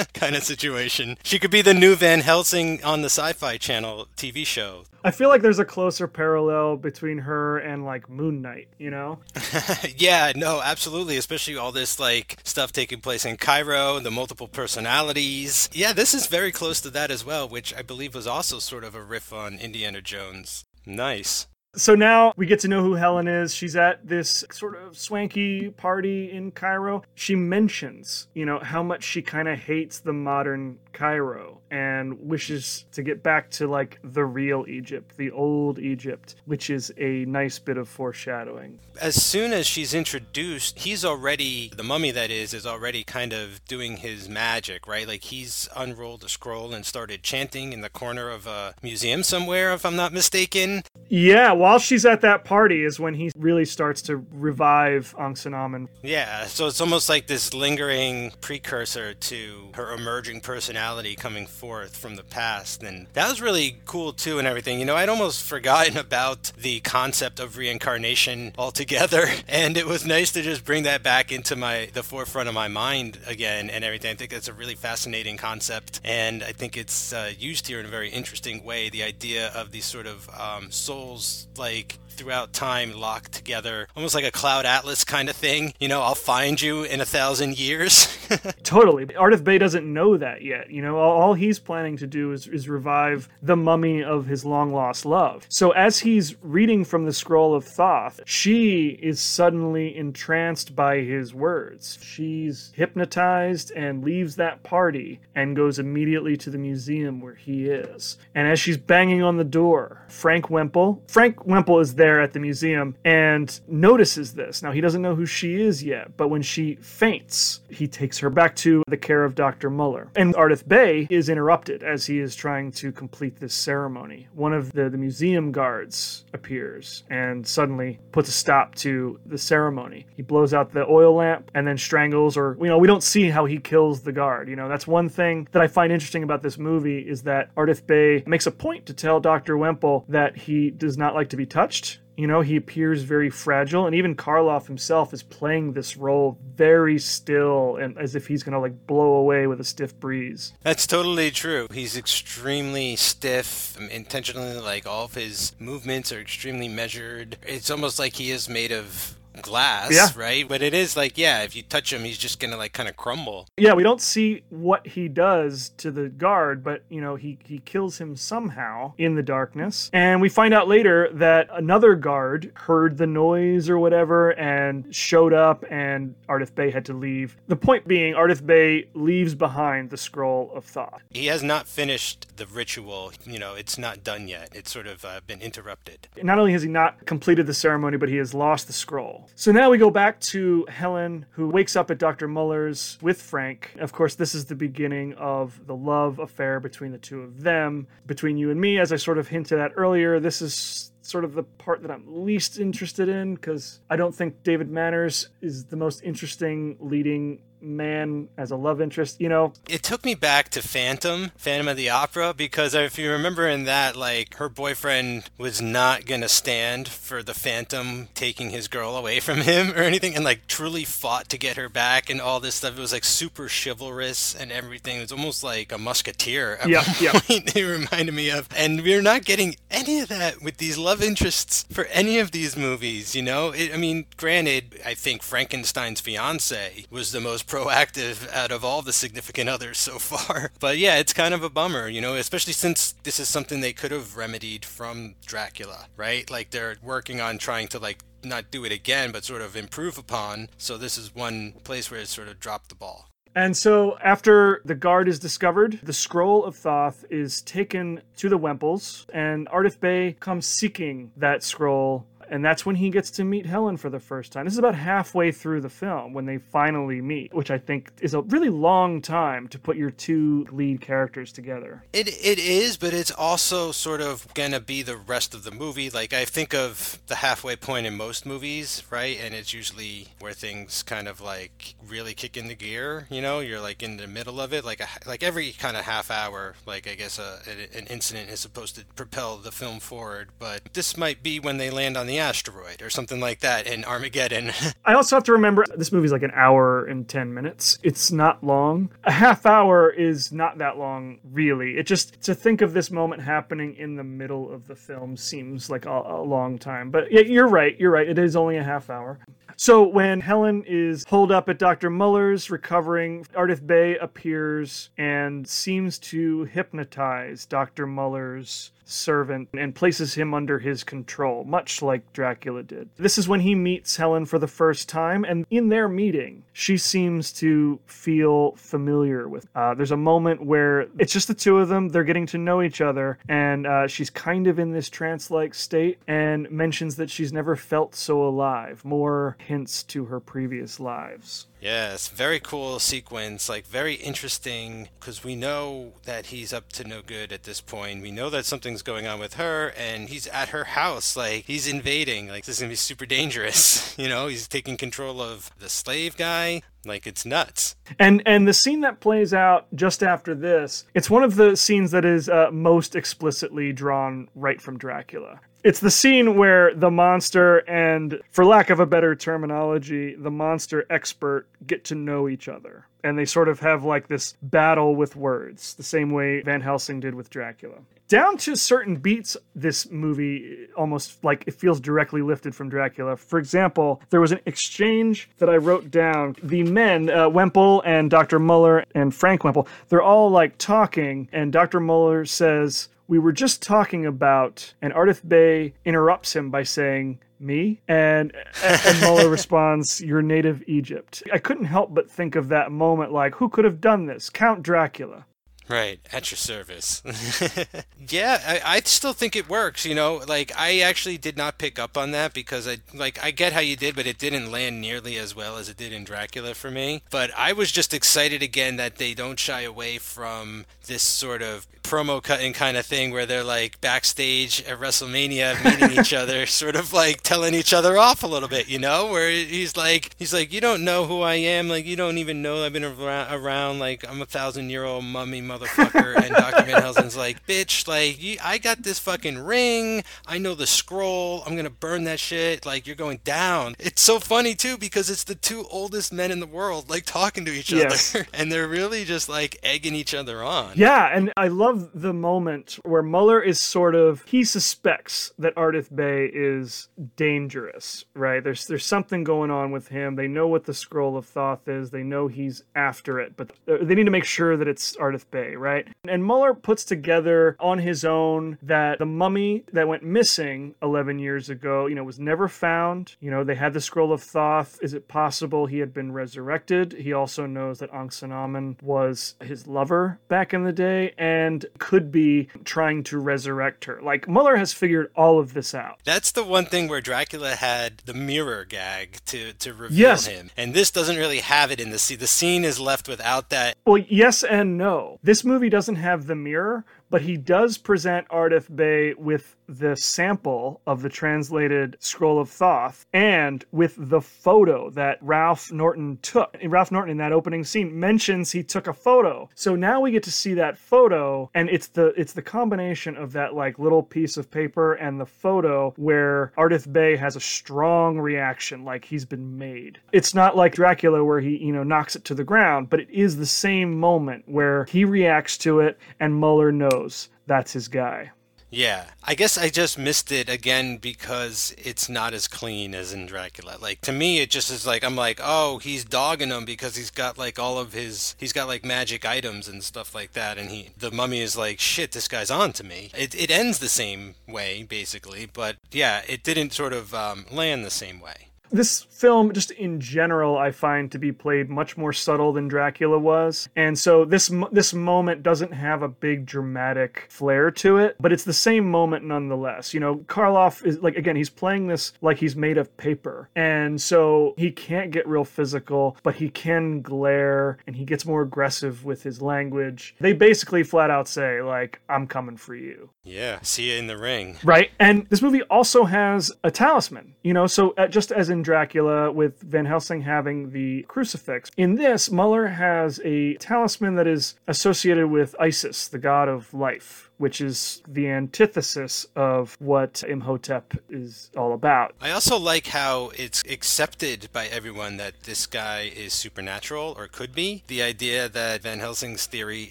(laughs) kind of situation. She could be the new Van Helsing on the Sci Fi Channel TV show. I feel like there's a closer parallel between her and like Moon Knight, you know? (laughs) yeah, no, absolutely. Especially all this like stuff taking place in Cairo, the multiple personalities. Yeah, this is very close to that as well, which I believe was also sort of a riff on Indiana Jones. Nice. So now we get to know who Helen is. She's at this sort of swanky party in Cairo. She mentions, you know, how much she kind of hates the modern Cairo and wishes to get back to like the real Egypt, the old Egypt, which is a nice bit of foreshadowing. As soon as she's introduced, he's already, the mummy that is, is already kind of doing his magic, right? Like he's unrolled a scroll and started chanting in the corner of a museum somewhere, if I'm not mistaken. Yeah, while she's at that party is when he really starts to revive Anck-es-en-Amon. Yeah, so it's almost like this lingering precursor to her emerging personality coming forth from the past. And that was really cool too and everything. You know, I'd almost forgotten about the concept of reincarnation altogether. (laughs) And it was nice to just bring that back into my the forefront of my mind again and everything. I think that's a really fascinating concept. And I think it's uh, used here in a very interesting way. The idea of these sort of um, souls like throughout time locked together, almost like a cloud atlas kind of thing. You know, I'll find you in a thousand years. (laughs) totally. Ardath Bey doesn't know that yet. You know, all, all he's planning to do is, is revive the mummy of his long lost love. So as he's reading from the scroll of Thoth, she is suddenly entranced by his words. She's hypnotized and leaves that party and goes immediately to the museum where he is. And as she's banging on the door, Frank Whemple, Frank Whemple is there at the museum and notices this. Now, he doesn't know who she is yet, but when she faints, he takes her back to the care of Dr. Muller. And Ardath Bey is interrupted as he is trying to complete this ceremony. One of the, the museum guards appears and suddenly puts a stop to the ceremony. He blows out the oil lamp and then strangles, or, you know, we don't see how he kills the guard. You know, that's one thing that I find interesting about this movie is that Ardath Bey makes a point to tell Dr. Whemple that he does not like to be touched you know, he appears very fragile, and even Karloff himself is playing this role very still and as if he's gonna like blow away with a stiff breeze. That's totally true. He's extremely stiff, um, intentionally, like all of his movements are extremely measured. It's almost like he is made of glass, Yeah. right? But it is like, yeah, if you touch him, he's just gonna like kind of crumble. Yeah, we don't see what he does to the guard, but you know, he he kills him somehow in the darkness. And we find out later that another guard heard the noise or whatever and showed up and Ardath Bey had to leave. The point being Ardath Bey leaves behind the scroll of Thoth. He has not finished the ritual. You know, it's not done yet. It's sort of uh, been interrupted. Not only has he not completed the ceremony, but he has lost the scroll. So now we go back to Helen, who wakes up at Dr. Muller's with Frank. Of course, this is the beginning of the love affair between the two of them. Between you and me, as I sort of hinted at earlier, this is sort of the part that I'm least interested in because I don't think David Manners is the most interesting leading man as a love interest, you know? It took me back to Phantom, Phantom of the Opera, because if you remember in that, like, her boyfriend was not going to stand for the Phantom taking his girl away from him or anything, and, like, truly fought to get her back and all this stuff. It was, like, super chivalrous and everything. It was almost like a musketeer at Yeah, one yeah. (laughs) point, it reminded me of. And we're not getting any of that with these love interests for any of these movies, you know? It, I mean, granted, I think Frankenstein's fiance was the most proactive out of all the significant others so far. (laughs) But yeah, it's kind of a bummer, you know, especially since this is something they could have remedied from Dracula, right? Like they're working on trying to like not do it again, but sort of improve upon. So this is one place where it sort of dropped the ball. And so, after the guard is discovered, the scroll of Thoth is taken to the Whemples, and Ardath Bey comes seeking that scroll and that's when he gets to meet Helen for the first time. This is about halfway through the film when they finally meet, which I think is a really long time to put your two lead characters together. It it is, but it's also sort of gonna be the rest of the movie. Like I think of the halfway point in most movies, right? And it's usually where things kind of like really kick into gear. You know, you're like in the middle of it, like a, like every kind of half hour. Like I guess uh, a, an incident is supposed to propel the film forward, but this might be when they land on the asteroid or something like that in Armageddon. (laughs) I also have to remember this movie's like an hour and 10 minutes. It's not long. A half hour is not that long, really. It just, to think of this moment happening in the middle of the film seems like a, a long time. But yeah, you're right. You're right. It is only a half hour. So when Helen is holed up at Dr. Muller's recovering, Ardath Bey appears and seems to hypnotize Dr. Muller's servant and places him under his control, much like Dracula did. This is when he meets Helen for the first time, and in their meeting, she seems to feel familiar with. Uh, there's a moment where it's just the two of them, they're getting to know each other, and uh, she's kind of in this trance like state and mentions that she's never felt so alive. More hints to her previous lives. Yes, very cool sequence, like very interesting because we know that he's up to no good at this point. We know that something's going on with her and he's at her house, like he's invading. Like this is going to be super dangerous. (laughs) you know, he's taking control of the slave guy. Like it's nuts. And and the scene that plays out just after this, it's one of the scenes that is uh, most explicitly drawn right from Dracula. It's the scene where the monster and, for lack of a better terminology, the monster expert get to know each other. And they sort of have like this battle with words, the same way Van Helsing did with Dracula. Down to certain beats, this movie almost like it feels directly lifted from Dracula. For example, there was an exchange that I wrote down. The men, uh, Whemple and Dr. Muller and Frank Whemple, they're all like talking, and Dr. Muller says, we were just talking about, and Ardath Bey interrupts him by saying, me? And, and Muller (laughs) responds, You're native Egypt. I couldn't help but think of that moment like, who could have done this? Count Dracula. Right, at your service. (laughs) yeah, I, I still think it works, you know. Like I actually did not pick up on that because I like I get how you did, but it didn't land nearly as well as it did in Dracula for me. But I was just excited again that they don't shy away from this sort of promo cutting kind of thing where they're like backstage at WrestleMania meeting each (laughs) other, sort of like telling each other off a little bit, you know, where he's like, he's like, you don't know who I am, like you don't even know I've been around, around like I'm a thousand year old mummy motherfucker, (laughs) and Dr. Van Helsing's like, bitch, like you, I got this fucking ring, I know the scroll, I'm gonna burn that shit, like you're going down. It's so funny too because it's the two oldest men in the world like talking to each Yes. other, (laughs) and they're really just like egging each other on. Yeah, and I love the moment where Muller is sort of he suspects that Ardath Bey is dangerous, right? There's there's something going on with him. They know what the scroll of Thoth is. They know he's after it, but they need to make sure that it's Ardath Bey, right? And Muller puts together on his own that the mummy that went missing 11 years ago, you know, was never found. You know, they had the scroll of Thoth. Is it possible he had been resurrected? He also knows that Anck-es-en-Amon was his lover back in the day and could be trying to resurrect her. Like Muller has figured all of this out. That's the one thing where Dracula had the mirror gag to, to reveal Yes. him. And this doesn't really have it in the scene. The scene is left without that. Well, yes and no. This movie doesn't have the mirror, but he does present Ardath Bey with the sample of the translated Scroll of Thoth and with the photo that Ralph Norton took. Ralph Norton in that opening scene mentions he took a photo. So now we get to see that photo and it's the it's the combination of that like little piece of paper and the photo where Ardath Bey has a strong reaction like he's been made. It's not like Dracula where he, you know, knocks it to the ground, but it is the same moment where he reacts to it and Muller knows that's his guy. Yeah, I guess I just missed it again because it's not as clean as in Dracula. Like to me, it just is like I'm like, oh, he's dogging him because he's got like all of his, he's got like magic items and stuff like that, and he, the mummy is like, shit, this guy's on to me. It it ends the same way basically, but yeah, it didn't sort of um, land the same way. This film, just in general, I find to be played much more subtle than Dracula was, and so this this moment doesn't have a big dramatic flair to it, but it's the same moment nonetheless. You know, Karloff is like again, he's playing this like he's made of paper, and so he can't get real physical, but he can glare, and he gets more aggressive with his language. They basically flat out say like, "I'm coming for you." Yeah, see you in the ring. Right. And this movie also has a talisman, you know, so uh, just as in Dracula with Van Helsing having the crucifix, in this, Muller has a talisman that is associated with Isis, the god of life. Which is the antithesis of what Imhotep is all about. I also like how it's accepted by everyone that this guy is supernatural or could be. The idea that Van Helsing's theory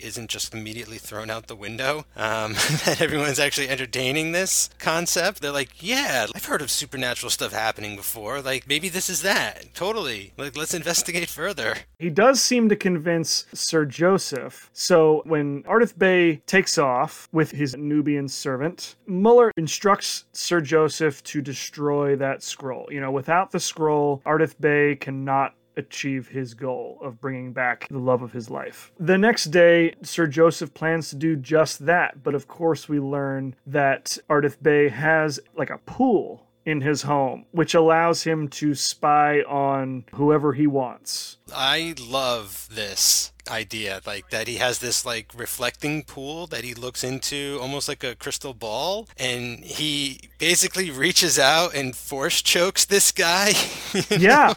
isn't just immediately thrown out the window, um, (laughs) that everyone's actually entertaining this concept. They're like, yeah, I've heard of supernatural stuff happening before. Like, maybe this is that. Totally. Like, let's investigate further. He does seem to convince Sir Joseph. So when Ardath Bey takes off with his Nubian servant, Muller instructs Sir Joseph to destroy that scroll. You know, without the scroll, Ardath Bey cannot achieve his goal of bringing back the love of his life. The next day, Sir Joseph plans to do just that, but of course, we learn that Ardath Bey has like a pool in his home, which allows him to spy on whoever he wants. I love this idea like that he has this like reflecting pool that he looks into almost like a crystal ball and he basically reaches out and force chokes this guy. (laughs) Yeah.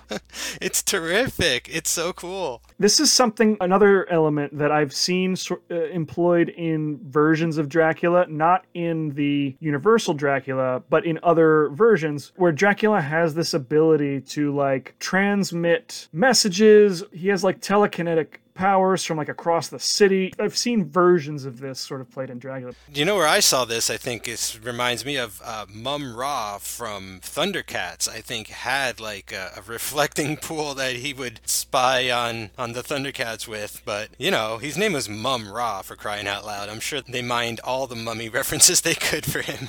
it's terrific. It's so cool This is something, another element that I've seen uh, employed in versions of Dracula, not in the Universal Dracula, but in other versions, where Dracula has this ability to like transmit messages. He has like telekinetic powers from like across the city. I've seen versions of this sort of played in Dracula. you know where I saw this? I think it reminds me of uh, Mumm-Ra from Thundercats. I think had like a, a (laughs) reflecting pool that he would spy on on the Thundercats with. But you know, his name was Mumm-Ra for crying out loud. I'm sure they mined all the mummy (laughs) references they could for him.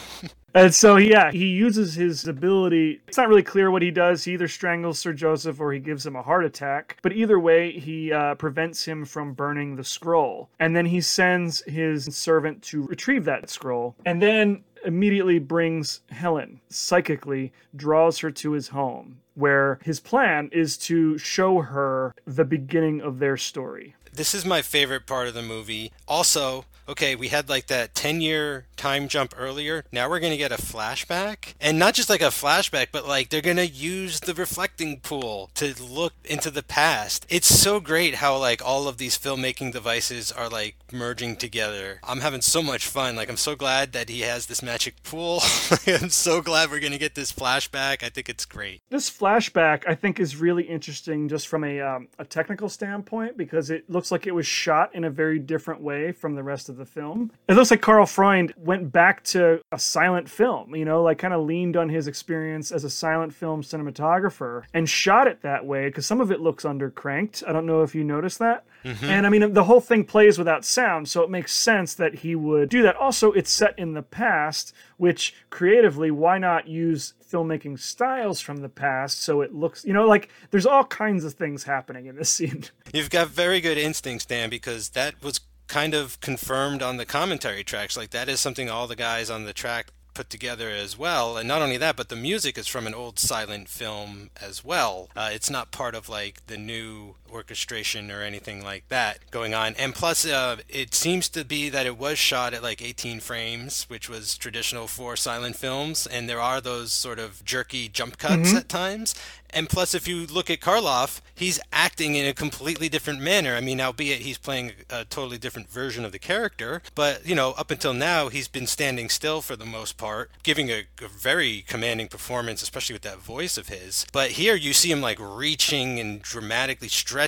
And so, yeah, he uses his ability. It's not really clear what he does. He either strangles Sir Joseph or he gives him a heart attack. But either way, he uh, prevents him from burning the scroll. And then he sends his servant to retrieve that scroll. And then immediately brings Helen, psychically draws her to his home, where his plan is to show her the beginning of their story. This is my favorite part of the movie. Also, okay, we had like that 10 year time jump earlier. Now we're going to get a flashback. And not just like a flashback, but like they're going to use the reflecting pool to look into the past. It's so great how like all of these filmmaking devices are like merging together. I'm having so much fun. Like, I'm so glad that he has this magic pool. (laughs) I'm so glad we're going to get this flashback. I think it's great. This flashback, I think, is really interesting just from a, um, a technical standpoint because it looks like it was shot in a very different way from the rest of the film. It looks like Karl Freund went back to a silent film, you know, like kind of leaned on his experience as a silent film cinematographer and shot it that way because some of it looks undercranked. I don't know if you noticed that. Mm-hmm. And I mean, the whole thing plays without sound, so it makes sense that he would do that. Also, it's set in the past, which creatively, why not use filmmaking styles from the past so it looks, you know, like there's all kinds of things happening in this scene. You've got very good instincts, Dan, because that was kind of confirmed on the commentary tracks. Like, that is something all the guys on the track put together as well. And not only that, but the music is from an old silent film as well. Uh, it's not part of like the new orchestration or anything like that going on. And plus, uh, it seems to be that it was shot at like 18 frames, which was traditional for silent films. And there are those sort of jerky jump cuts at times. And plus, if you look at Karloff, he's acting in a completely different manner. I mean, albeit he's playing a totally different version of the character, but you know, up until now, he's been standing still for the most part, giving a, a very commanding performance, especially with that voice of his. But here, you see him like reaching and dramatically stretching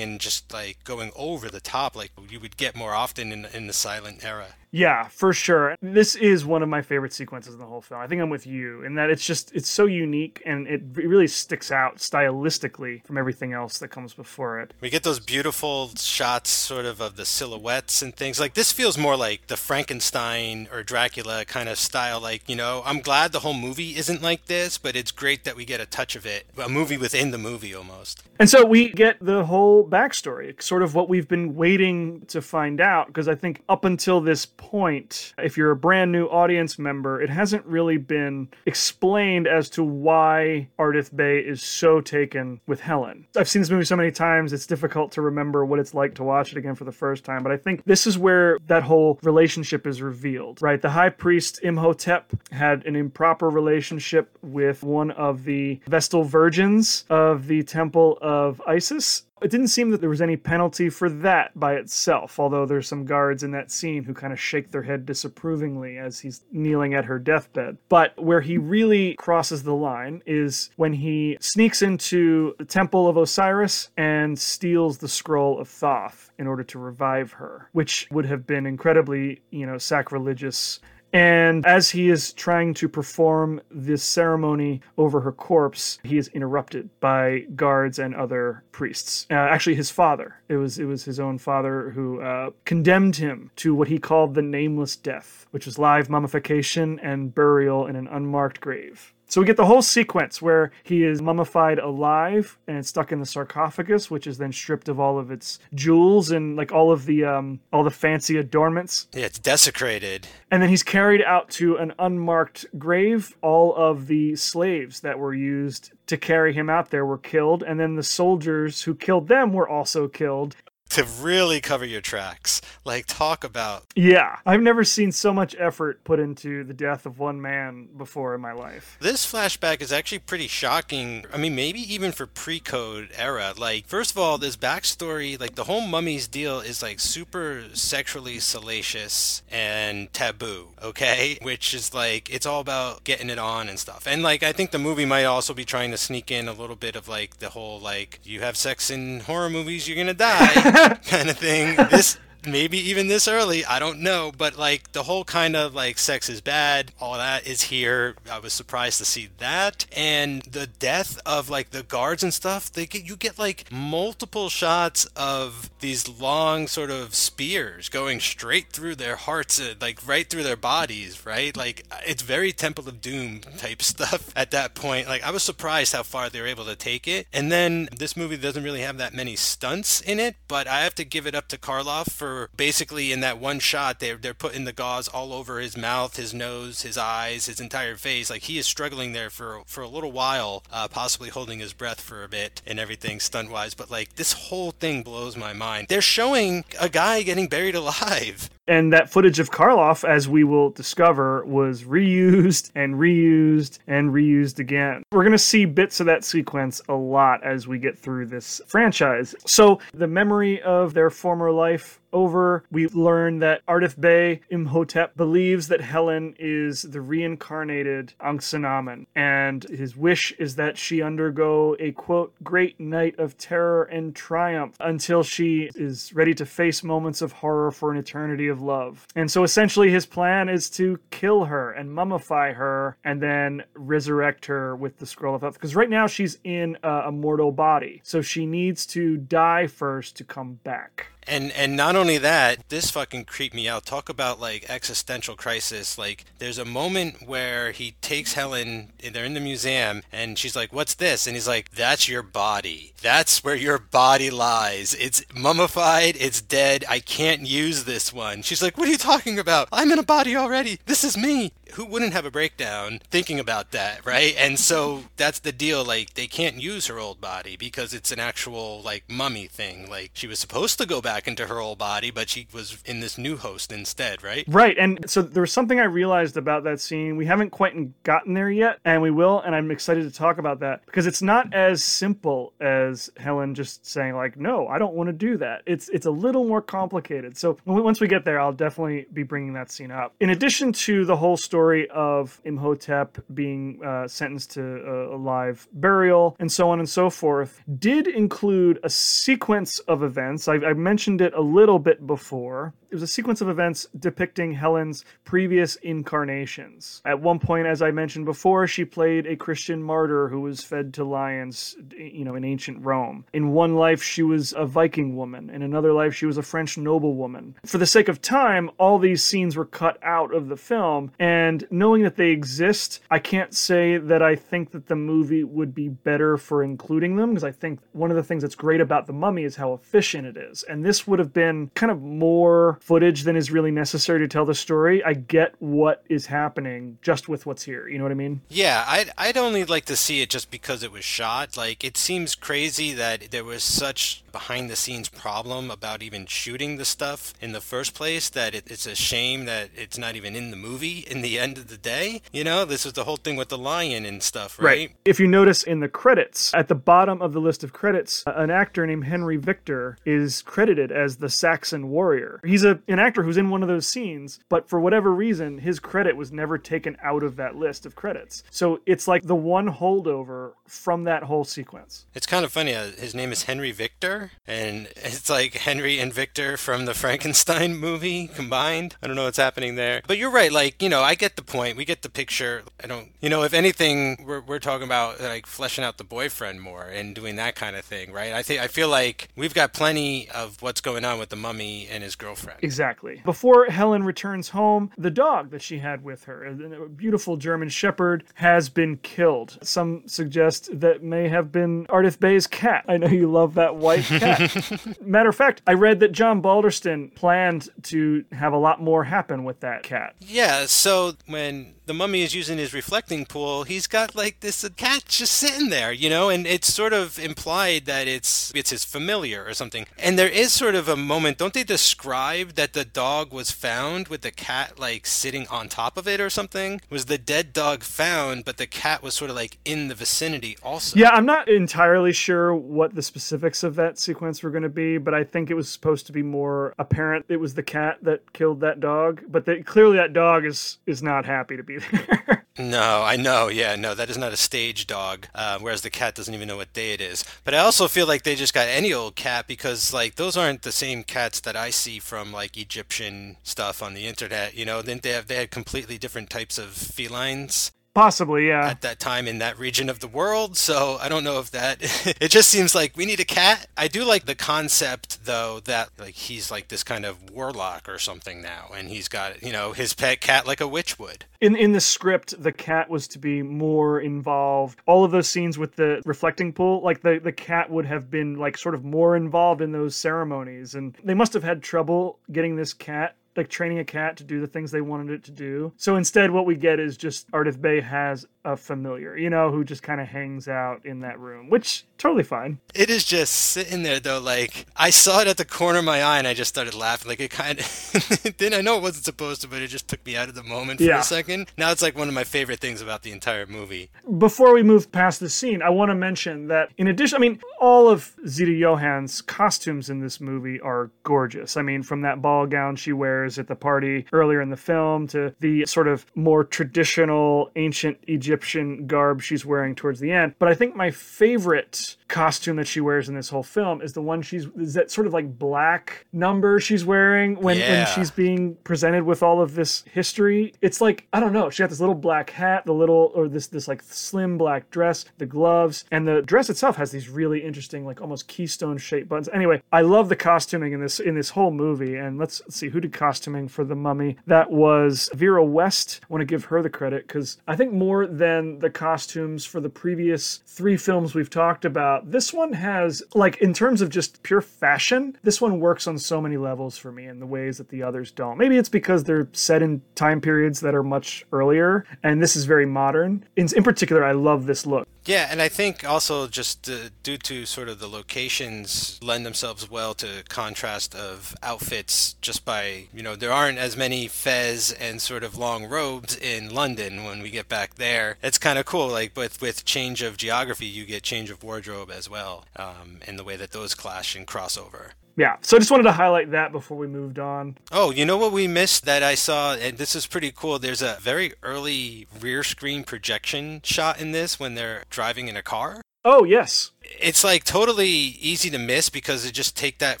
and just like going over the top, like you would get more often in in the silent era. Yeah, for sure. This is one of my favorite sequences in the whole film. I think I'm with you in that it's just it's so unique and it really sticks out stylistically from everything else that comes before it. We get those beautiful shots, sort of, of the silhouettes and things. Like this feels more like the Frankenstein or Dracula kind of style. Like you know, I'm glad the whole movie isn't like this, but it's great that we get a touch of it, a movie within the movie almost. And so we get the whole backstory, sort of what we've been waiting to find out. Because I think up until this point, if you're a brand new audience member, it hasn't really been explained as to why Ardath Bey is so taken with Helen. I've seen this movie so many times, it's difficult to remember what it's like to watch it again for the first time. But I think this is where that whole relationship is revealed, right? The high priest Imhotep had an improper relationship with one of the Vestal virgins of the temple of Isis. It didn't seem that there was any penalty for that by itself, although there's some guards in that scene who kind of shake their head disapprovingly as he's kneeling at her deathbed. But where he really crosses the line is when he sneaks into the temple of Osiris and steals the scroll of Thoth in order to revive her, which would have been incredibly, you know, sacrilegious and as he is trying to perform this ceremony over her corpse, he is interrupted by guards and other priests. Uh, actually, his father. It was it was his own father who uh, condemned him to what he called the nameless death, which was live mummification and burial in an unmarked grave. So we get the whole sequence where he is mummified alive and stuck in the sarcophagus, which is then stripped of all of its jewels and like all of the um, all the fancy adornments. Yeah, it's desecrated. And then he's carried out to an unmarked grave. All of the slaves that were used to carry him out there were killed, and then the soldiers who killed them were also killed. To really cover your tracks. Like, talk about. Yeah, I've never seen so much effort put into the death of one man before in my life. This flashback is actually pretty shocking. I mean, maybe even for pre code era. Like, first of all, this backstory, like, the whole mummies deal is like super sexually salacious and taboo, okay? Which is like, it's all about getting it on and stuff. And, like, I think the movie might also be trying to sneak in a little bit of, like, the whole, like, you have sex in horror movies, you're gonna die. (laughs) (laughs) kind of thing. This maybe even this early, I don't know, but like the whole kind of like sex is bad, all that is here. I was surprised to see that, and the death of like the guards and stuff. They get you get like multiple shots of these long sort of spears going straight through their hearts, uh, like right through their bodies, right? Like it's very Temple of Doom type (laughs) stuff at that point. Like I was surprised how far they were able to take it, and then this movie doesn't really have that many stunts in it, but I have to give it up to Karloff for basically in that one shot they're they're putting the gauze all over his mouth, his nose, his eyes, his entire face. Like he is struggling there for for a little while, uh, possibly holding his breath for a bit and everything stunt wise. But like this whole thing blows my mind. They're showing a guy getting buried alive. And that footage of Karloff, as we will discover, was reused and reused and reused again. We're going to see bits of that sequence a lot as we get through this franchise. So, the memory of their former life over, we learn that Ardath Bey Imhotep believes that Helen is the reincarnated Anck-es-en-Amon, and his wish is that she undergo a quote, great night of terror and triumph until she is ready to face moments of horror for an eternity of love. And so essentially, his plan is to kill her and mummify her and then resurrect her with the scroll of health. Because right now she's in a, a mortal body, so she needs to die first to come back. And and not only that, this fucking creeped me out. Talk about like existential crisis. Like there's a moment where he takes Helen, and they're in the museum, and she's like, "What's this?" And he's like, "That's your body. That's where your body lies. It's mummified. It's dead. I can't use this one." She's like, "What are you talking about? I'm in a body already. This is me." Who wouldn't have a breakdown thinking about that, right? And so that's the deal. Like they can't use her old body because it's an actual like mummy thing. Like she was supposed to go back into her old body, but she was in this new host instead, right? Right. And so there was something I realized about that scene. We haven't quite gotten there yet, and we will, and I'm excited to talk about that because it's not as simple as Helen just saying like, "No, I don't want to do that." It's it's a little more complicated. So once we get there, I'll definitely be bringing that scene up. In addition to the whole story of Imhotep being uh, sentenced to a, a live burial and so on and so forth, did include a sequence of events. I, I mentioned it a little bit before It was a sequence of events depicting Helen's previous incarnations. At one point, as I mentioned before, she played a Christian martyr who was fed to lions, you know, in ancient Rome. In one life, she was a Viking woman. In another life, she was a French noblewoman. For the sake of time, all these scenes were cut out of the film, and knowing that they exist, I can't say that I think that the movie would be better for including them, because I think one of the things that's great about The Mummy is how efficient it is. And this would have been kind of more footage than is really necessary to tell the story. I get what is happening just with what's here. You know what I mean? Yeah, I'd, I'd only like to see it just because it was shot. Like, it seems crazy that there was such behind the scenes problem about even shooting the stuff in the first place that it, it's a shame that it's not even in the movie in the end of the day. You know, this is the whole thing with the lion and stuff, right? If you notice in the credits, at the bottom of the list of credits, an actor named Henry Victor is credited as the Saxon warrior. He's a, an actor who's in one of those scenes, but for whatever reason, his credit was never taken out of that list of credits. So it's like the one holdover from that whole sequence. It's kind of funny. Uh, his name is Henry Victor, and it's like Henry and Victor from the (laughs) Frankenstein movie combined. I don't know what's happening there. But you're right. Like, you know, I get the point. We get the picture. I don't, you know, if anything, we're, we're talking about like fleshing out the boyfriend more and doing that kind of thing, right? I think, I feel like we've got plenty of what's going on with the mummy and his girlfriend. Exactly. Before Helen returns home, the dog that she had with her, a beautiful German Shepherd, has been killed. Some suggest that may have been Ardath Bey's cat. I know you love that white (laughs) cat. Matter of fact, I read that John Balderston planned to have a lot more happen with that cat. Yeah, so when the mummy is using his reflecting pool, he's got like this cat just sitting there, you know, and it's sort of implied that it's it's his familiar or something. And there is sort of a moment, don't they describe that the dog was found with the cat like sitting on top of it or something? Was the dead dog found, but the cat was sort of like in the vicinity also? Yeah, I'm not entirely sure what the specifics of that sequence were going to be, but I think it was supposed to be more apparent it was the cat that killed that dog, but that clearly that dog is is not happy to be (laughs) No, I know. Yeah, no, that is not a stage dog. Uh, whereas the cat doesn't even know what day it is. But I also feel like they just got any old cat because like those aren't the same cats that I see from like Egyptian stuff on the internet. You know, then they have they had completely different types of felines Possibly, yeah. at that time in that region of the world. So I don't know if that. (laughs) it just seems like we need a cat. I do like the concept though that like he's like this kind of warlock or something now, and he's got you know his pet cat like a witch would. In in the script, the cat was to be more involved. All of those scenes with the reflecting pool, like the the cat would have been like sort of more involved in those ceremonies, and they must have had trouble getting this cat like training a cat to do the things they wanted it to do. So instead, what we get is just Ardath Bey has a familiar, you know, who just kind of hangs out in that room, which totally fine. It is just sitting there though. Like I saw it at the corner of my eye, and I just started laughing. Like it kind of. (laughs) then I know it wasn't supposed to, but it just took me out of the moment for Yeah. a second. Now it's like one of my favorite things about the entire movie. Before we move past the scene, I want to mention that in addition, I mean, all of Zita Johann's costumes in this movie are gorgeous. I mean, from that ball gown she wears at the party earlier in the film to the sort of more traditional ancient Egyptian garb she's wearing towards the end. But I think my favorite costume that she wears in this whole film is the one she's is that sort of like black number she's wearing when, when she's being presented with all of this history. It's like I don't know. She got this little black hat, the little or this this like slim black dress, the gloves, and the dress itself has these really interesting like almost keystone shaped buttons. Anyway, I love the costuming in this in this whole movie. And let's see who did costuming for the Mummy. That was Vera West. I want to give her the credit because I think more than the costumes for the previous three films we've talked about, this one has like in terms of just pure fashion, this one works on so many levels for me in the ways that the others don't. Maybe it's because they're set in time periods that are much earlier, and this is very modern. In, in particular, I love this look. Yeah, and I think also just uh, due to sort of the locations lend themselves well to contrast of outfits just by, you know, there aren't as many fez and sort of long robes in London when we get back there. It's kind of cool. Like with, with change of geography, you get change of wardrobe as well um, in the way that those clash and crossover. Yeah, so I just wanted to highlight that before we moved on. Oh, you know what we missed that I saw, and this is pretty cool. There's a very early rear screen projection shot in this when they're driving in a car. Oh, yes. It's like totally easy to miss because they just take that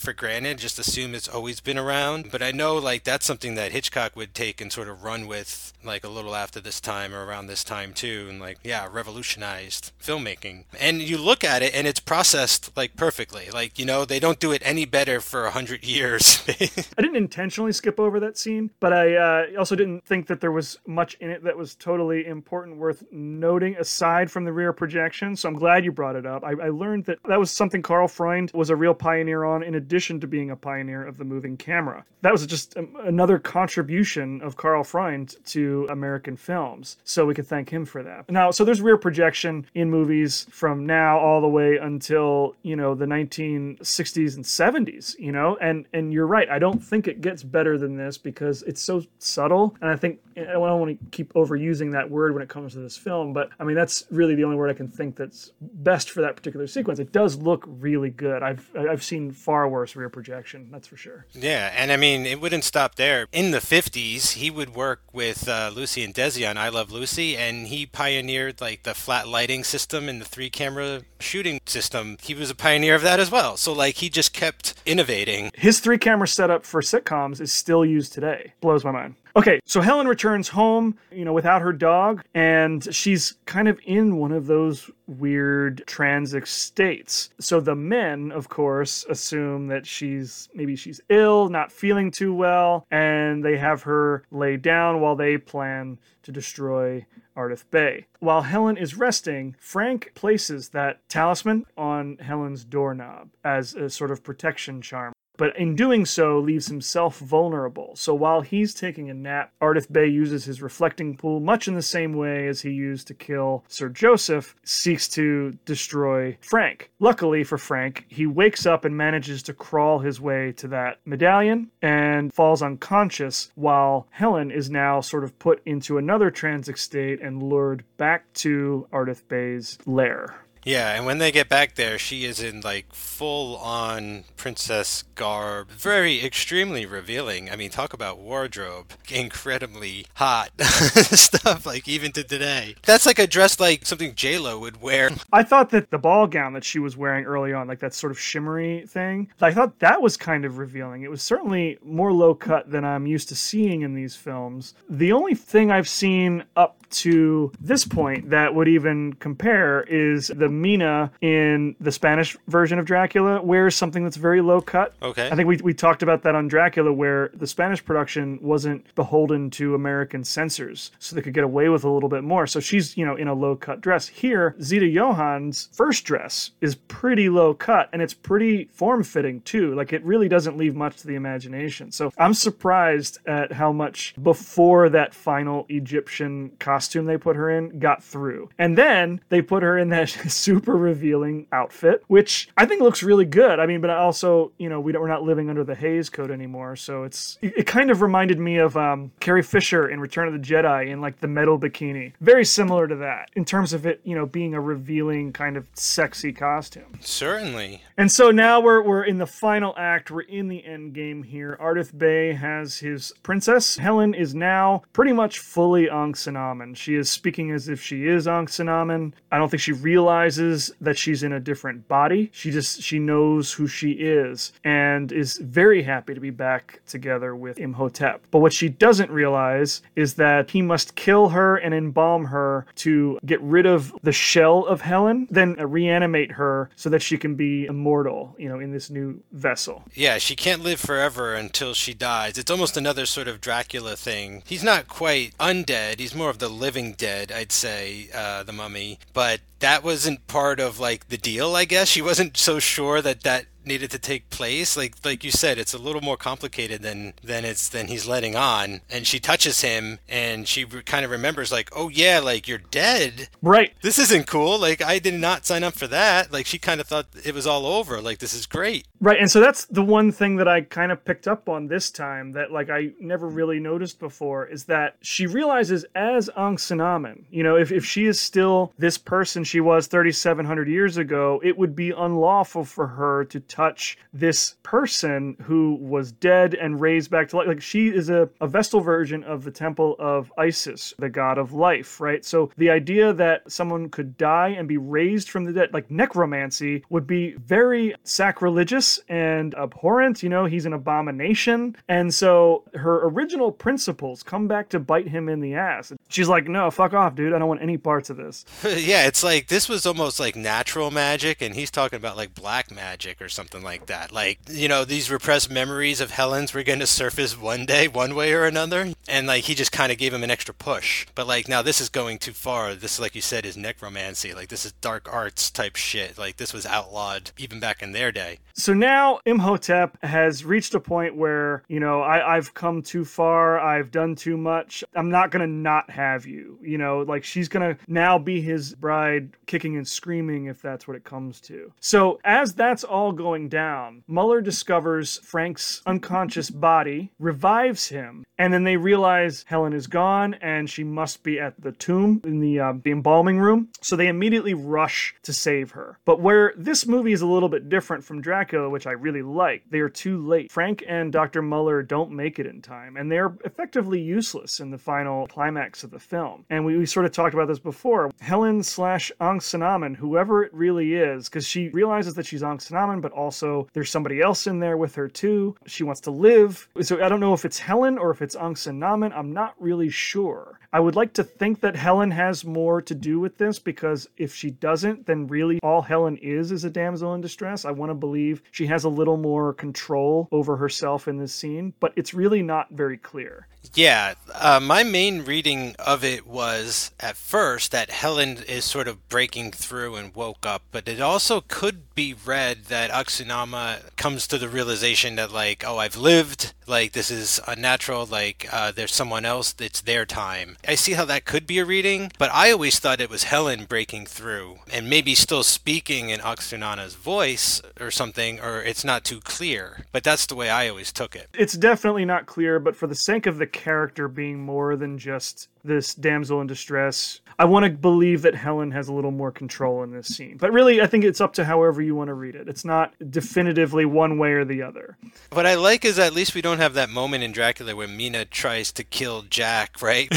for granted, just assume it's always been around. But I know like that's something that Hitchcock would take and sort of run with like a little after this time or around this time too and like yeah revolutionized filmmaking and you look at it and it's processed like perfectly like you know they don't do it any better for a hundred years (laughs) I didn't intentionally skip over that scene, but I uh, also didn't think that there was much in it that was totally important, worth noting aside from the rear projection. So I'm glad you brought it up. I, I learned that that was something Karl Freund was a real pioneer on, in addition to being a pioneer of the moving camera. That was just um, another contribution of Karl Freund to American films. So we could thank him for that. Now, so there's rear projection in movies from now all the way until you know the 1960s and 70s. You know, and and you're right. I don't think it gets better than this because it's so subtle. And I think I don't want to keep overusing that word when it comes to this film, but I mean that's really the only word I can think that's best for that particular sequence. It does look really good. I've I've seen far worse rear projection, that's for sure. Yeah, and I mean, it wouldn't stop there. In the 50s, he would work with uh, Lucy and Desi on I Love Lucy, and he pioneered like the flat lighting system and the three camera shooting system. He was a pioneer of that as well. So, like, he just kept innovating. His three camera setup for sitcoms is still used today. Blows my mind. Okay, so Helen returns home, you know, without her dog, and she's kind of in one of those weird transic states. So the men, of course, assume that she's maybe she's ill, not feeling too well, and they have her lay down while they plan to destroy Ardath Bey. While Helen is resting, Frank places that talisman on Helen's doorknob as a sort of protection charm but in doing so leaves himself vulnerable. So while he's taking a nap, Ardath Bey uses his reflecting pool much in the same way as he used to kill Sir Joseph, seeks to destroy Frank. Luckily for Frank, he wakes up and manages to crawl his way to that medallion and falls unconscious while Helen is now sort of put into another transic state and lured back to Ardath Bey's lair. Yeah, and when they get back there, she is in like full on princess garb. Very extremely revealing. I mean, talk about wardrobe. Incredibly hot (laughs) stuff, like even to today. That's like a dress like something Lo would wear. I thought that the ball gown that she was wearing early on, like that sort of shimmery thing, I thought that was kind of revealing. It was certainly more low cut than I'm used to seeing in these films. The only thing I've seen up to this point that would even compare is the Mina in the Spanish version of Dracula wears something that's very low cut. Okay. I think we, we talked about that on Dracula, where the Spanish production wasn't beholden to American censors, so they could get away with a little bit more. So she's, you know, in a low cut dress. Here, Zita Johann's first dress is pretty low cut, and it's pretty form fitting too. Like it really doesn't leave much to the imagination. So I'm surprised at how much before that final Egyptian costume they put her in got through. And then they put her in that (laughs) super revealing outfit, which I think looks really good. I mean, but also, you know, we don't, we're not living under the Hays Code anymore, so it's it, it kind of reminded me of um, Carrie Fisher in Return of the Jedi in like the metal bikini, very similar to that in terms of it, you know, being a revealing kind of sexy costume. Certainly. And so now we're we're in the final act. We're in the end game here. Ardath Bey has his princess. Helen is now pretty much fully Anck-es-en-Amon. She is speaking as if she is Anck-es-en-Amon. I don't think she realizes that she's in a different body. She just she knows who she is and is very happy to be back together with Imhotep. But what she doesn't realize is that he must kill her and embalm her to get rid of the shell of Helen, then reanimate her so that she can be immortal, you know, in this new vessel. Yeah, she can't live forever until she dies. It's almost another sort of Dracula thing. He's not quite undead, he's more of the living dead, I'd say, uh, the mummy. But that wasn't part of like the deal, I guess. She wasn't so sure that that needed to take place. Like like you said it's a little more complicated than than it's than he's letting on. And she touches him and she re- kind of remembers like oh yeah like you're dead. Right. this isn't cool. Like i did not sign up for that. Like she kind of thought it was all over. Like this is great. Right, and so that's the one thing that I kind of picked up on this time that like I never really noticed before is that she realizes as Anck-es-en-Amon, you know, if, if she is still this person she was 3,700 years ago, it would be unlawful for her to touch this person who was dead and raised back to life. Like she is a, a Vestal version of the temple of Isis, the god of life, right? So the idea that someone could die and be raised from the dead, like necromancy, would be very sacrilegious and abhorrent. You know, he's an abomination. And so her original principles come back to bite him in the ass. She's like, no, fuck off, dude. I don't want any parts of this. (laughs) yeah, it's like this was almost like natural magic, and he's talking about like black magic or something like that. Like, you know, these repressed memories of Helen's were going to surface one day, one way or another. And like, he just kind of gave him an extra push. But like, now this is going too far. This, like you said, is necromancy. Like, this is dark arts type shit. Like, this was outlawed even back in their day. So now Imhotep has reached a point where, you know, I, I've come too far. I've done too much. I'm not going to not have you. You know, like she's going to now be his bride, kicking and screaming if that's what it comes to. So as that's all going down, Muller discovers Frank's unconscious body, revives him, and then they realize Helen is gone and she must be at the tomb in the, uh, the embalming room. So they immediately rush to save her. But where this movie is a little bit different from Dracula, which I really like, they are too late. Frank and Dr. Muller don't make it in time, and they're effectively useless in the final climax of the film. And we, we sort of talked about this before. Helen slash Anck-es-en-Amon, whoever it really is, because she realizes that she's Anck-es-en-Amon, but also there's somebody else in there with her too. She wants to live. So I don't know if it's Helen or if it's Anck-es-en-Amon. I'm not really sure. I would like to think that Helen has more to do with this because if she doesn't, then really all Helen is is a damsel in distress. I want to believe she has a little more control over herself in this scene, but it's really not very clear. Yeah, uh, my main reading of it was at first that Helen is sort of breaking through and woke up, but it also could be read that Anck-es-en-Amon comes to the realization that, like, oh, I've lived, like, this is unnatural, like, uh, there's someone else, it's their time. I see how that could be a reading, but I always thought it was Helen breaking through and maybe still speaking in Anck-es-en-Amon's voice or something, or it's not too clear. But that's the way I always took it. It's definitely not clear, but for the sake of the character being more than just this damsel in distress. I want to believe that Helen has a little more control in this scene. But really, I think it's up to however you want to read it. It's not definitively one way or the other. What I like is at least we don't have that moment in Dracula where Mina tries to kill Jack, right?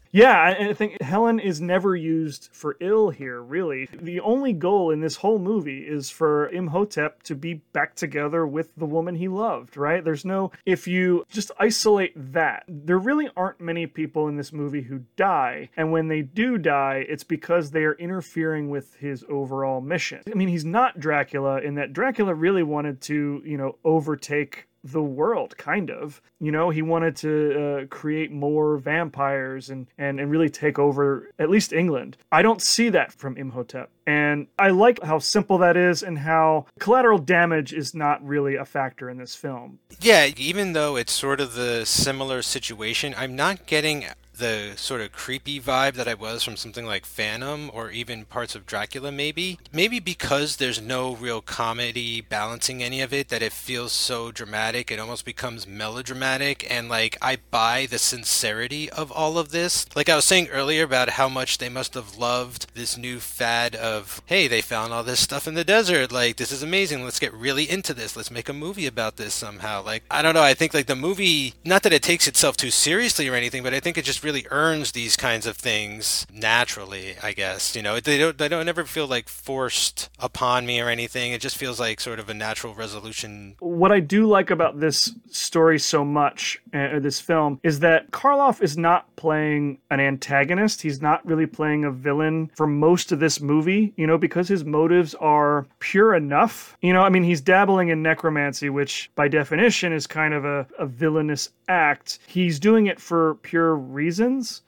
(laughs) yeah, I think Helen is never used for ill here, really. The only goal in this whole movie is for Imhotep to be back together with the woman he loved, right? There's no, if you just isolate that, there really aren't many people in this movie movie who die. And when they do die, it's because they are interfering with his overall mission. I mean, he's not Dracula in that Dracula really wanted to, you know, overtake the world kind of you know he wanted to uh, create more vampires and, and and really take over at least england i don't see that from imhotep and i like how simple that is and how collateral damage is not really a factor in this film yeah even though it's sort of the similar situation i'm not getting the sort of creepy vibe that I was from something like Phantom or even parts of Dracula, maybe. Maybe because there's no real comedy balancing any of it, that it feels so dramatic, it almost becomes melodramatic. And like, I buy the sincerity of all of this. Like I was saying earlier about how much they must have loved this new fad of, hey, they found all this stuff in the desert. Like, this is amazing. Let's get really into this. Let's make a movie about this somehow. Like, I don't know. I think like the movie, not that it takes itself too seriously or anything, but I think it just really earns these kinds of things naturally. I guess you know they don't they don't ever feel like forced upon me or anything. It just feels like sort of a natural resolution. What I do like about this story so much, uh, this film, is that Karloff is not playing an antagonist. He's not really playing a villain for most of this movie. You know, because his motives are pure enough. You know, I mean, he's dabbling in necromancy, which by definition is kind of a, a villainous act. He's doing it for pure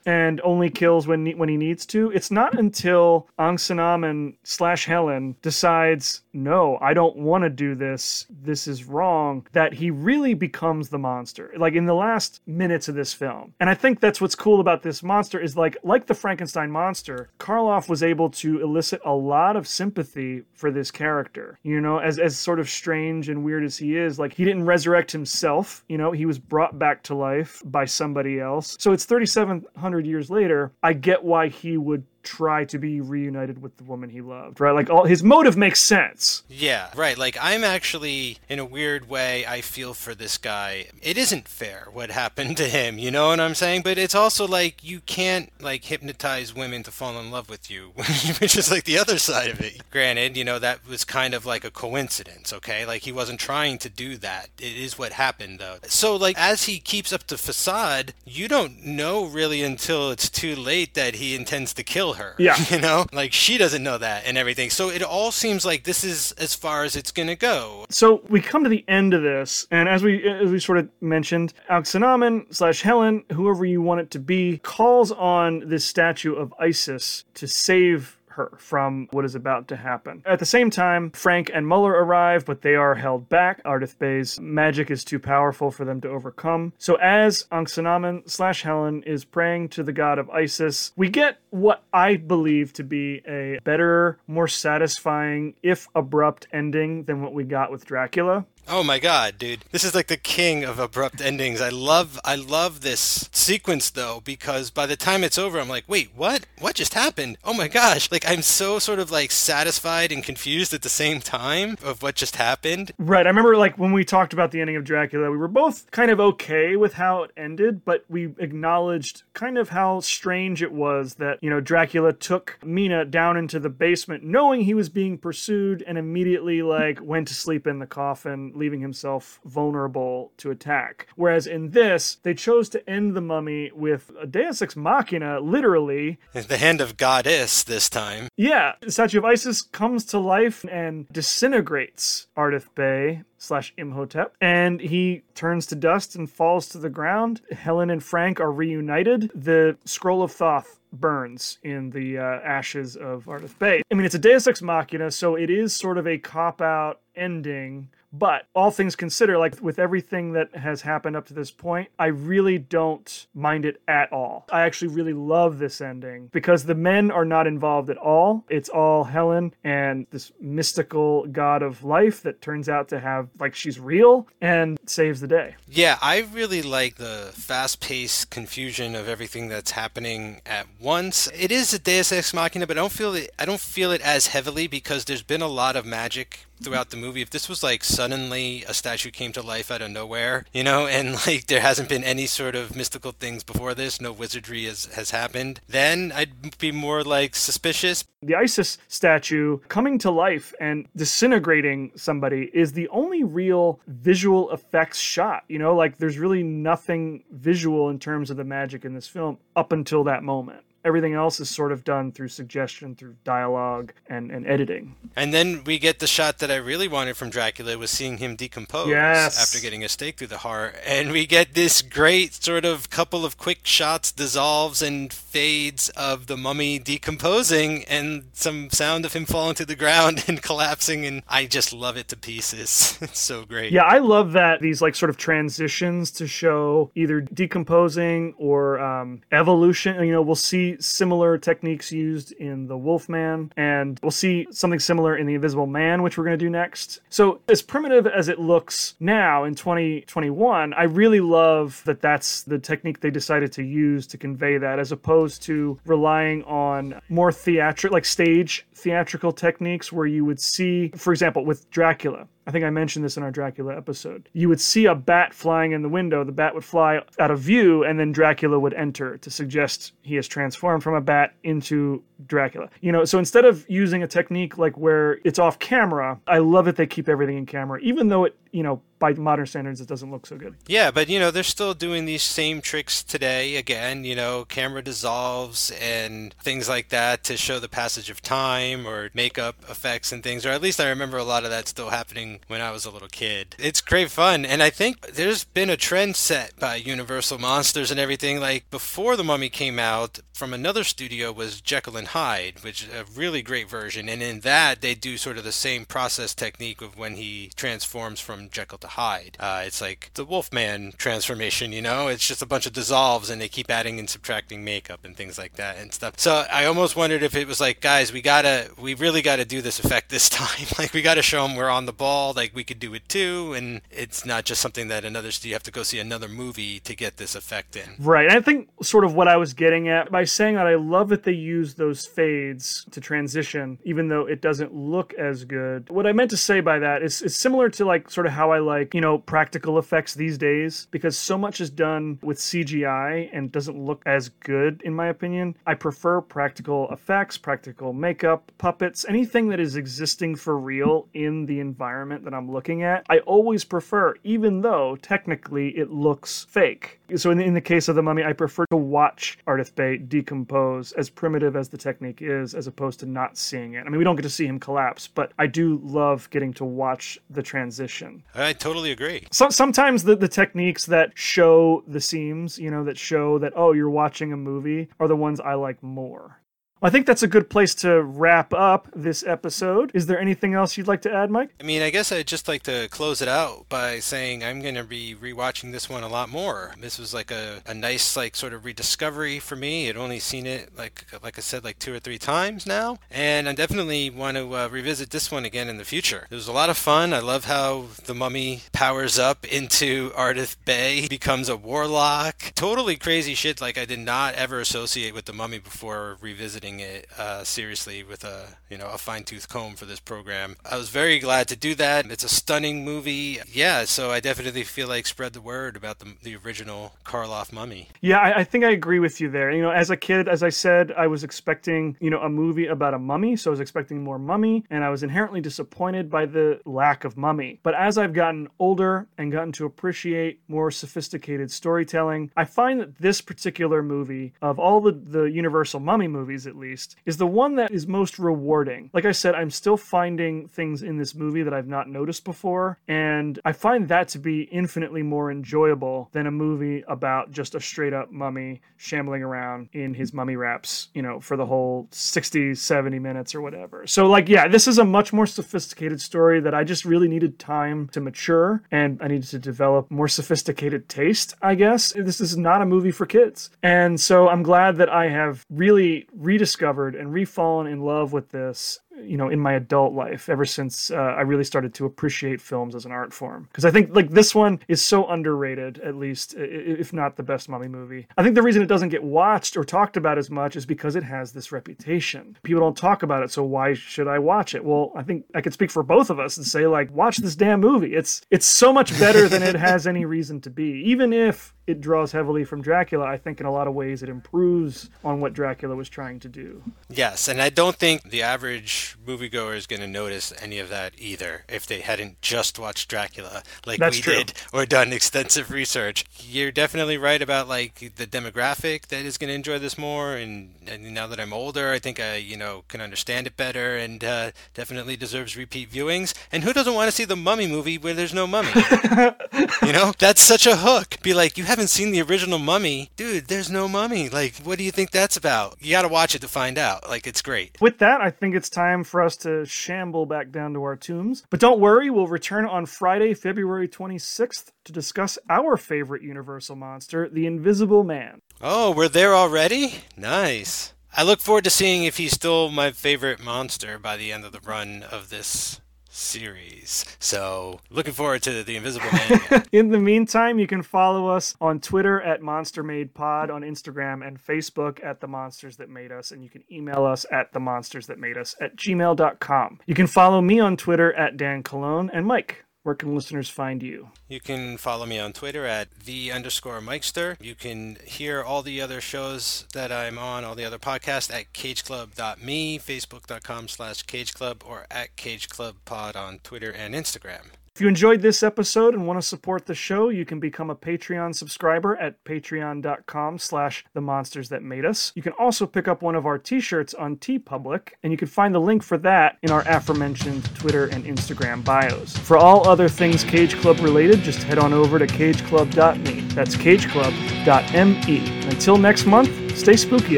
and only kills when when he needs to. It's not until Anck-es-en-Amon slash Helen decides, no, I don't want to do this. This is wrong. That he really becomes the monster. Like in the last minutes of this film, and I think that's what's cool about this monster is like like the Frankenstein monster. Karloff was able to elicit a lot of sympathy for this character. You know, as as sort of strange and weird as he is, like he didn't resurrect himself. You know, he was brought back to life by somebody else. So it's 3,700 years later. I get why he would try to be reunited with the woman he loved, right? Like all his motive makes sense. Yeah, right. Like I'm actually in a weird way I feel for this guy. It isn't fair what happened to him, you know what I'm saying? But it's also like you can't like hypnotize women to fall in love with you, (laughs) which is like the other side of it. Granted, you know that was kind of like a coincidence, okay? Like he wasn't trying to do that. It is what happened though. So like as he keeps up the facade, you don't know really until it's too late that he intends to kill her. Yeah. (laughs) You know? Like she doesn't know that and everything. So it all seems like this is as far as it's gonna go. So we come to the end of this, and as we as we sort of mentioned, Anck-es-en-Amon slash Helen, whoever you want it to be, calls on this statue of Isis to save her from what is about to happen. At the same time, Frank and Muller arrive, but they are held back. Ardath Bey's magic is too powerful for them to overcome. So as Anck-es-en-Amon slash Helen is praying to the god of Isis, we get what I believe to be a better, more satisfying, if abrupt ending than what we got with Dracula. Oh my god, dude. This is like the king of abrupt endings. I love I love this sequence though because by the time it's over I'm like, "Wait, what? What just happened? Oh my gosh." Like I'm so sort of like satisfied and confused at the same time of what just happened. Right. I remember like when we talked about the ending of Dracula, we were both kind of okay with how it ended, but we acknowledged kind of how strange it was that, you know, Dracula took Mina down into the basement knowing he was being pursued and immediately like went to sleep in the coffin, leaving himself vulnerable to attack. Whereas in this, they chose to end the mummy with a Deus Ex Machina, literally. The hand of goddess this time. Yeah, the statue of Isis comes to life and disintegrates Ardath Bey slash Imhotep, and he turns to dust and falls to the ground. Helen and Frank are reunited. The scroll of Thoth burns in the uh, ashes of Ardath Bey. I mean, it's a Deus Ex Machina, so it is sort of a cop out ending. But all things considered, like with everything that has happened up to this point, I really don't mind it at all. I actually really love this ending because the men are not involved at all. It's all Helen and this mystical god of life that turns out to have, like, she's real and saves the day. Yeah, I really like the fast-paced confusion of everything that's happening at once. It is a Deus Ex Machina, but I don't feel it. I don't feel it as heavily because there's been a lot of magic throughout the movie. If this was like suddenly a statue came to life out of nowhere, you know, and (laughs) like there hasn't been any sort of mystical things before this, no wizardry has, has happened, then I'd be more like suspicious. The Isis statue coming to life and disintegrating somebody is the only real visual effects shot. You know, like there's really nothing visual in terms of the magic in this film up until that moment. Everything else is sort of done through suggestion, through dialogue, and, and editing. And then we get the shot that I really wanted from Dracula was seeing him decompose Yes. after getting a stake through the heart. And we get this great sort of couple of quick shots, dissolves and fades of the mummy decomposing and some sound of him falling to the ground (laughs) and collapsing. And I just love it to pieces. (laughs) it's so great. Yeah, I love that these like sort of transitions to show either decomposing or um, evolution. You know, we'll see similar techniques used in the Wolfman, and we'll see something similar in the Invisible Man, which we're going to do next. So, as primitive as it looks now in 2021, I really love that that's the technique they decided to use to convey that, as opposed to relying on more theatrical, like stage theatrical techniques, where you would see, for example, with Dracula. I think I mentioned this in our Dracula episode. You would see a bat flying in the window. The bat would fly out of view, and then Dracula would enter to suggest he has transformed from a bat into Dracula. You know, so instead of using a technique like where it's off camera, I love that they keep everything in camera, even though it, you know, by modern standards, it doesn't look so good. Yeah, but you know, they're still doing these same tricks today. Again, you know, camera dissolves and things like that to show the passage of time or makeup effects and things. Or at least I remember a lot of that still happening when I was a little kid. It's great fun. And I think there's been a trend set by Universal Monsters and everything. Like before The Mummy came out, from another studio was Jekyll and Hyde, which is a really great version. And in that, they do sort of the same process technique of when he transforms from Jekyll to Hyde. Uh, it's like the Wolfman transformation, you know? It's just a bunch of dissolves and they keep adding and subtracting makeup and things like that and stuff. So I almost wondered if it was like, guys, we gotta, we really gotta do this effect this (laughs) time. like we gotta show them we're on the ball, like we could do it too, and it's not just something that another, you have to go see another movie to get this effect in. Right. I think sort of what I was getting at by saying that I love that they use those fades to transition, even though it doesn't look as good. What I meant to say by that is it's similar to like sort of how I like, you know, practical effects these days, because so much is done with CGI and doesn't look as good, in my opinion. I prefer practical effects, practical makeup, puppets, anything that is existing for real in the environment that I'm looking at. I always prefer, even though technically it looks fake. So in, in the case of the mummy, I prefer to watch Ardath Bey decompose, as primitive as the technique is, as opposed to not seeing it. I mean, we don't get to see him collapse, but I do love getting to watch the transition. I totally agree. So, sometimes the, the techniques that show the seams, you know, that show that, oh, you're watching a movie, are the ones I like more. I think that's a good place to wrap up this episode. Is there anything else you'd like to add, Mike? I mean, I guess I'd just like to close it out by saying I'm going to be rewatching this one a lot more. This was like a, a nice, like, sort of rediscovery for me. I'd only seen it, like, like I said, like two or three times now. And I definitely want to uh, revisit this one again in the future. It was a lot of fun. I love how the mummy powers up into Ardath Bey, becomes a warlock. Totally crazy shit, like, I did not ever associate with the mummy before revisiting it uh, seriously with a you know a fine tooth comb for this program. I was very glad to do that. It's a stunning movie. Yeah, so I definitely feel like spread the word about the the original Karloff Mummy. Yeah, I, I think I agree with you there. You know, as a kid, as I said, I was expecting you know a movie about a mummy, so I was expecting more mummy, and I was inherently disappointed by the lack of mummy. But as I've gotten older and gotten to appreciate more sophisticated storytelling, I find that this particular movie, of all the the Universal Mummy movies at least, is the one that is most rewarding. Like I said, I'm still finding things in this movie that I've not noticed before, and I find that to be infinitely more enjoyable than a movie about just a straight up mummy shambling around in his mummy wraps, you know, for the whole 60, 70 minutes or whatever. So, like, yeah, this is a much more sophisticated story that I just really needed time to mature and I needed to develop more sophisticated taste, I guess. This is not a movie for kids. And so I'm glad that I have really rediscovered and refallen in love with this you know in my adult life ever since uh, i really started to appreciate films as an art form. Because i think like this one is so underrated at least if not the best mummy movie. I think the reason it doesn't get watched or talked about as much is because it has this reputation. People don't talk about it so why should i watch it? Well i think i could speak for both of us and say like watch this damn movie. It's it's so much better than it has any reason to be. Even if it draws heavily from Dracula, I think in a lot of ways it improves on what Dracula was trying to do. Yes, and I don't think the average moviegoer is going to notice any of that either if they hadn't just watched Dracula like That's we true. did or done extensive research. You're definitely right about like the demographic that is going to enjoy this more and, and now that I'm older, I think I, you know, can understand it better and uh, definitely deserves repeat viewings. And who doesn't want to see the Mummy movie where there's no mummy? (laughs) you know, that's such a hook. Be like, you haven't seen the original Mummy, dude. There's no mummy. Like, what do you think that's about? You got to watch it to find out. Like, it's great. With that, I think it's time for us to shamble back down to our tombs. But don't worry, we'll return on Friday, February 26th to discuss our favorite Universal monster, the Invisible Man. Oh, we're there already? Nice. I look forward to seeing if he's still my favorite monster by the end of the run of this series. So, looking forward to the Invisible Man. (laughs) In the meantime, you can follow us on Twitter at Monster Made Pod, on Instagram and Facebook at The Monsters That Made Us, and you can email us at The Monsters That Made Us at gmail.com. You can follow me on Twitter at Dan Colón and Mike. Where can listeners find you? You can follow me on Twitter at the underscore Mikester. You can hear all the other shows that I'm on, all the other podcasts at cageclub.me, facebook.com slash cageclub, or at cageclubpod on Twitter and Instagram. If you enjoyed this episode and want to support the show, you can become a Patreon subscriber at patreon.com slash the monsters that made us. You can also pick up one of our t-shirts on TeePublic, and you can find the link for that in our aforementioned Twitter and Instagram bios. For all other things Cage Club related, just head on over to cageclub.me. That's cageclub.me. Until next month, stay spooky,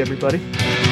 everybody.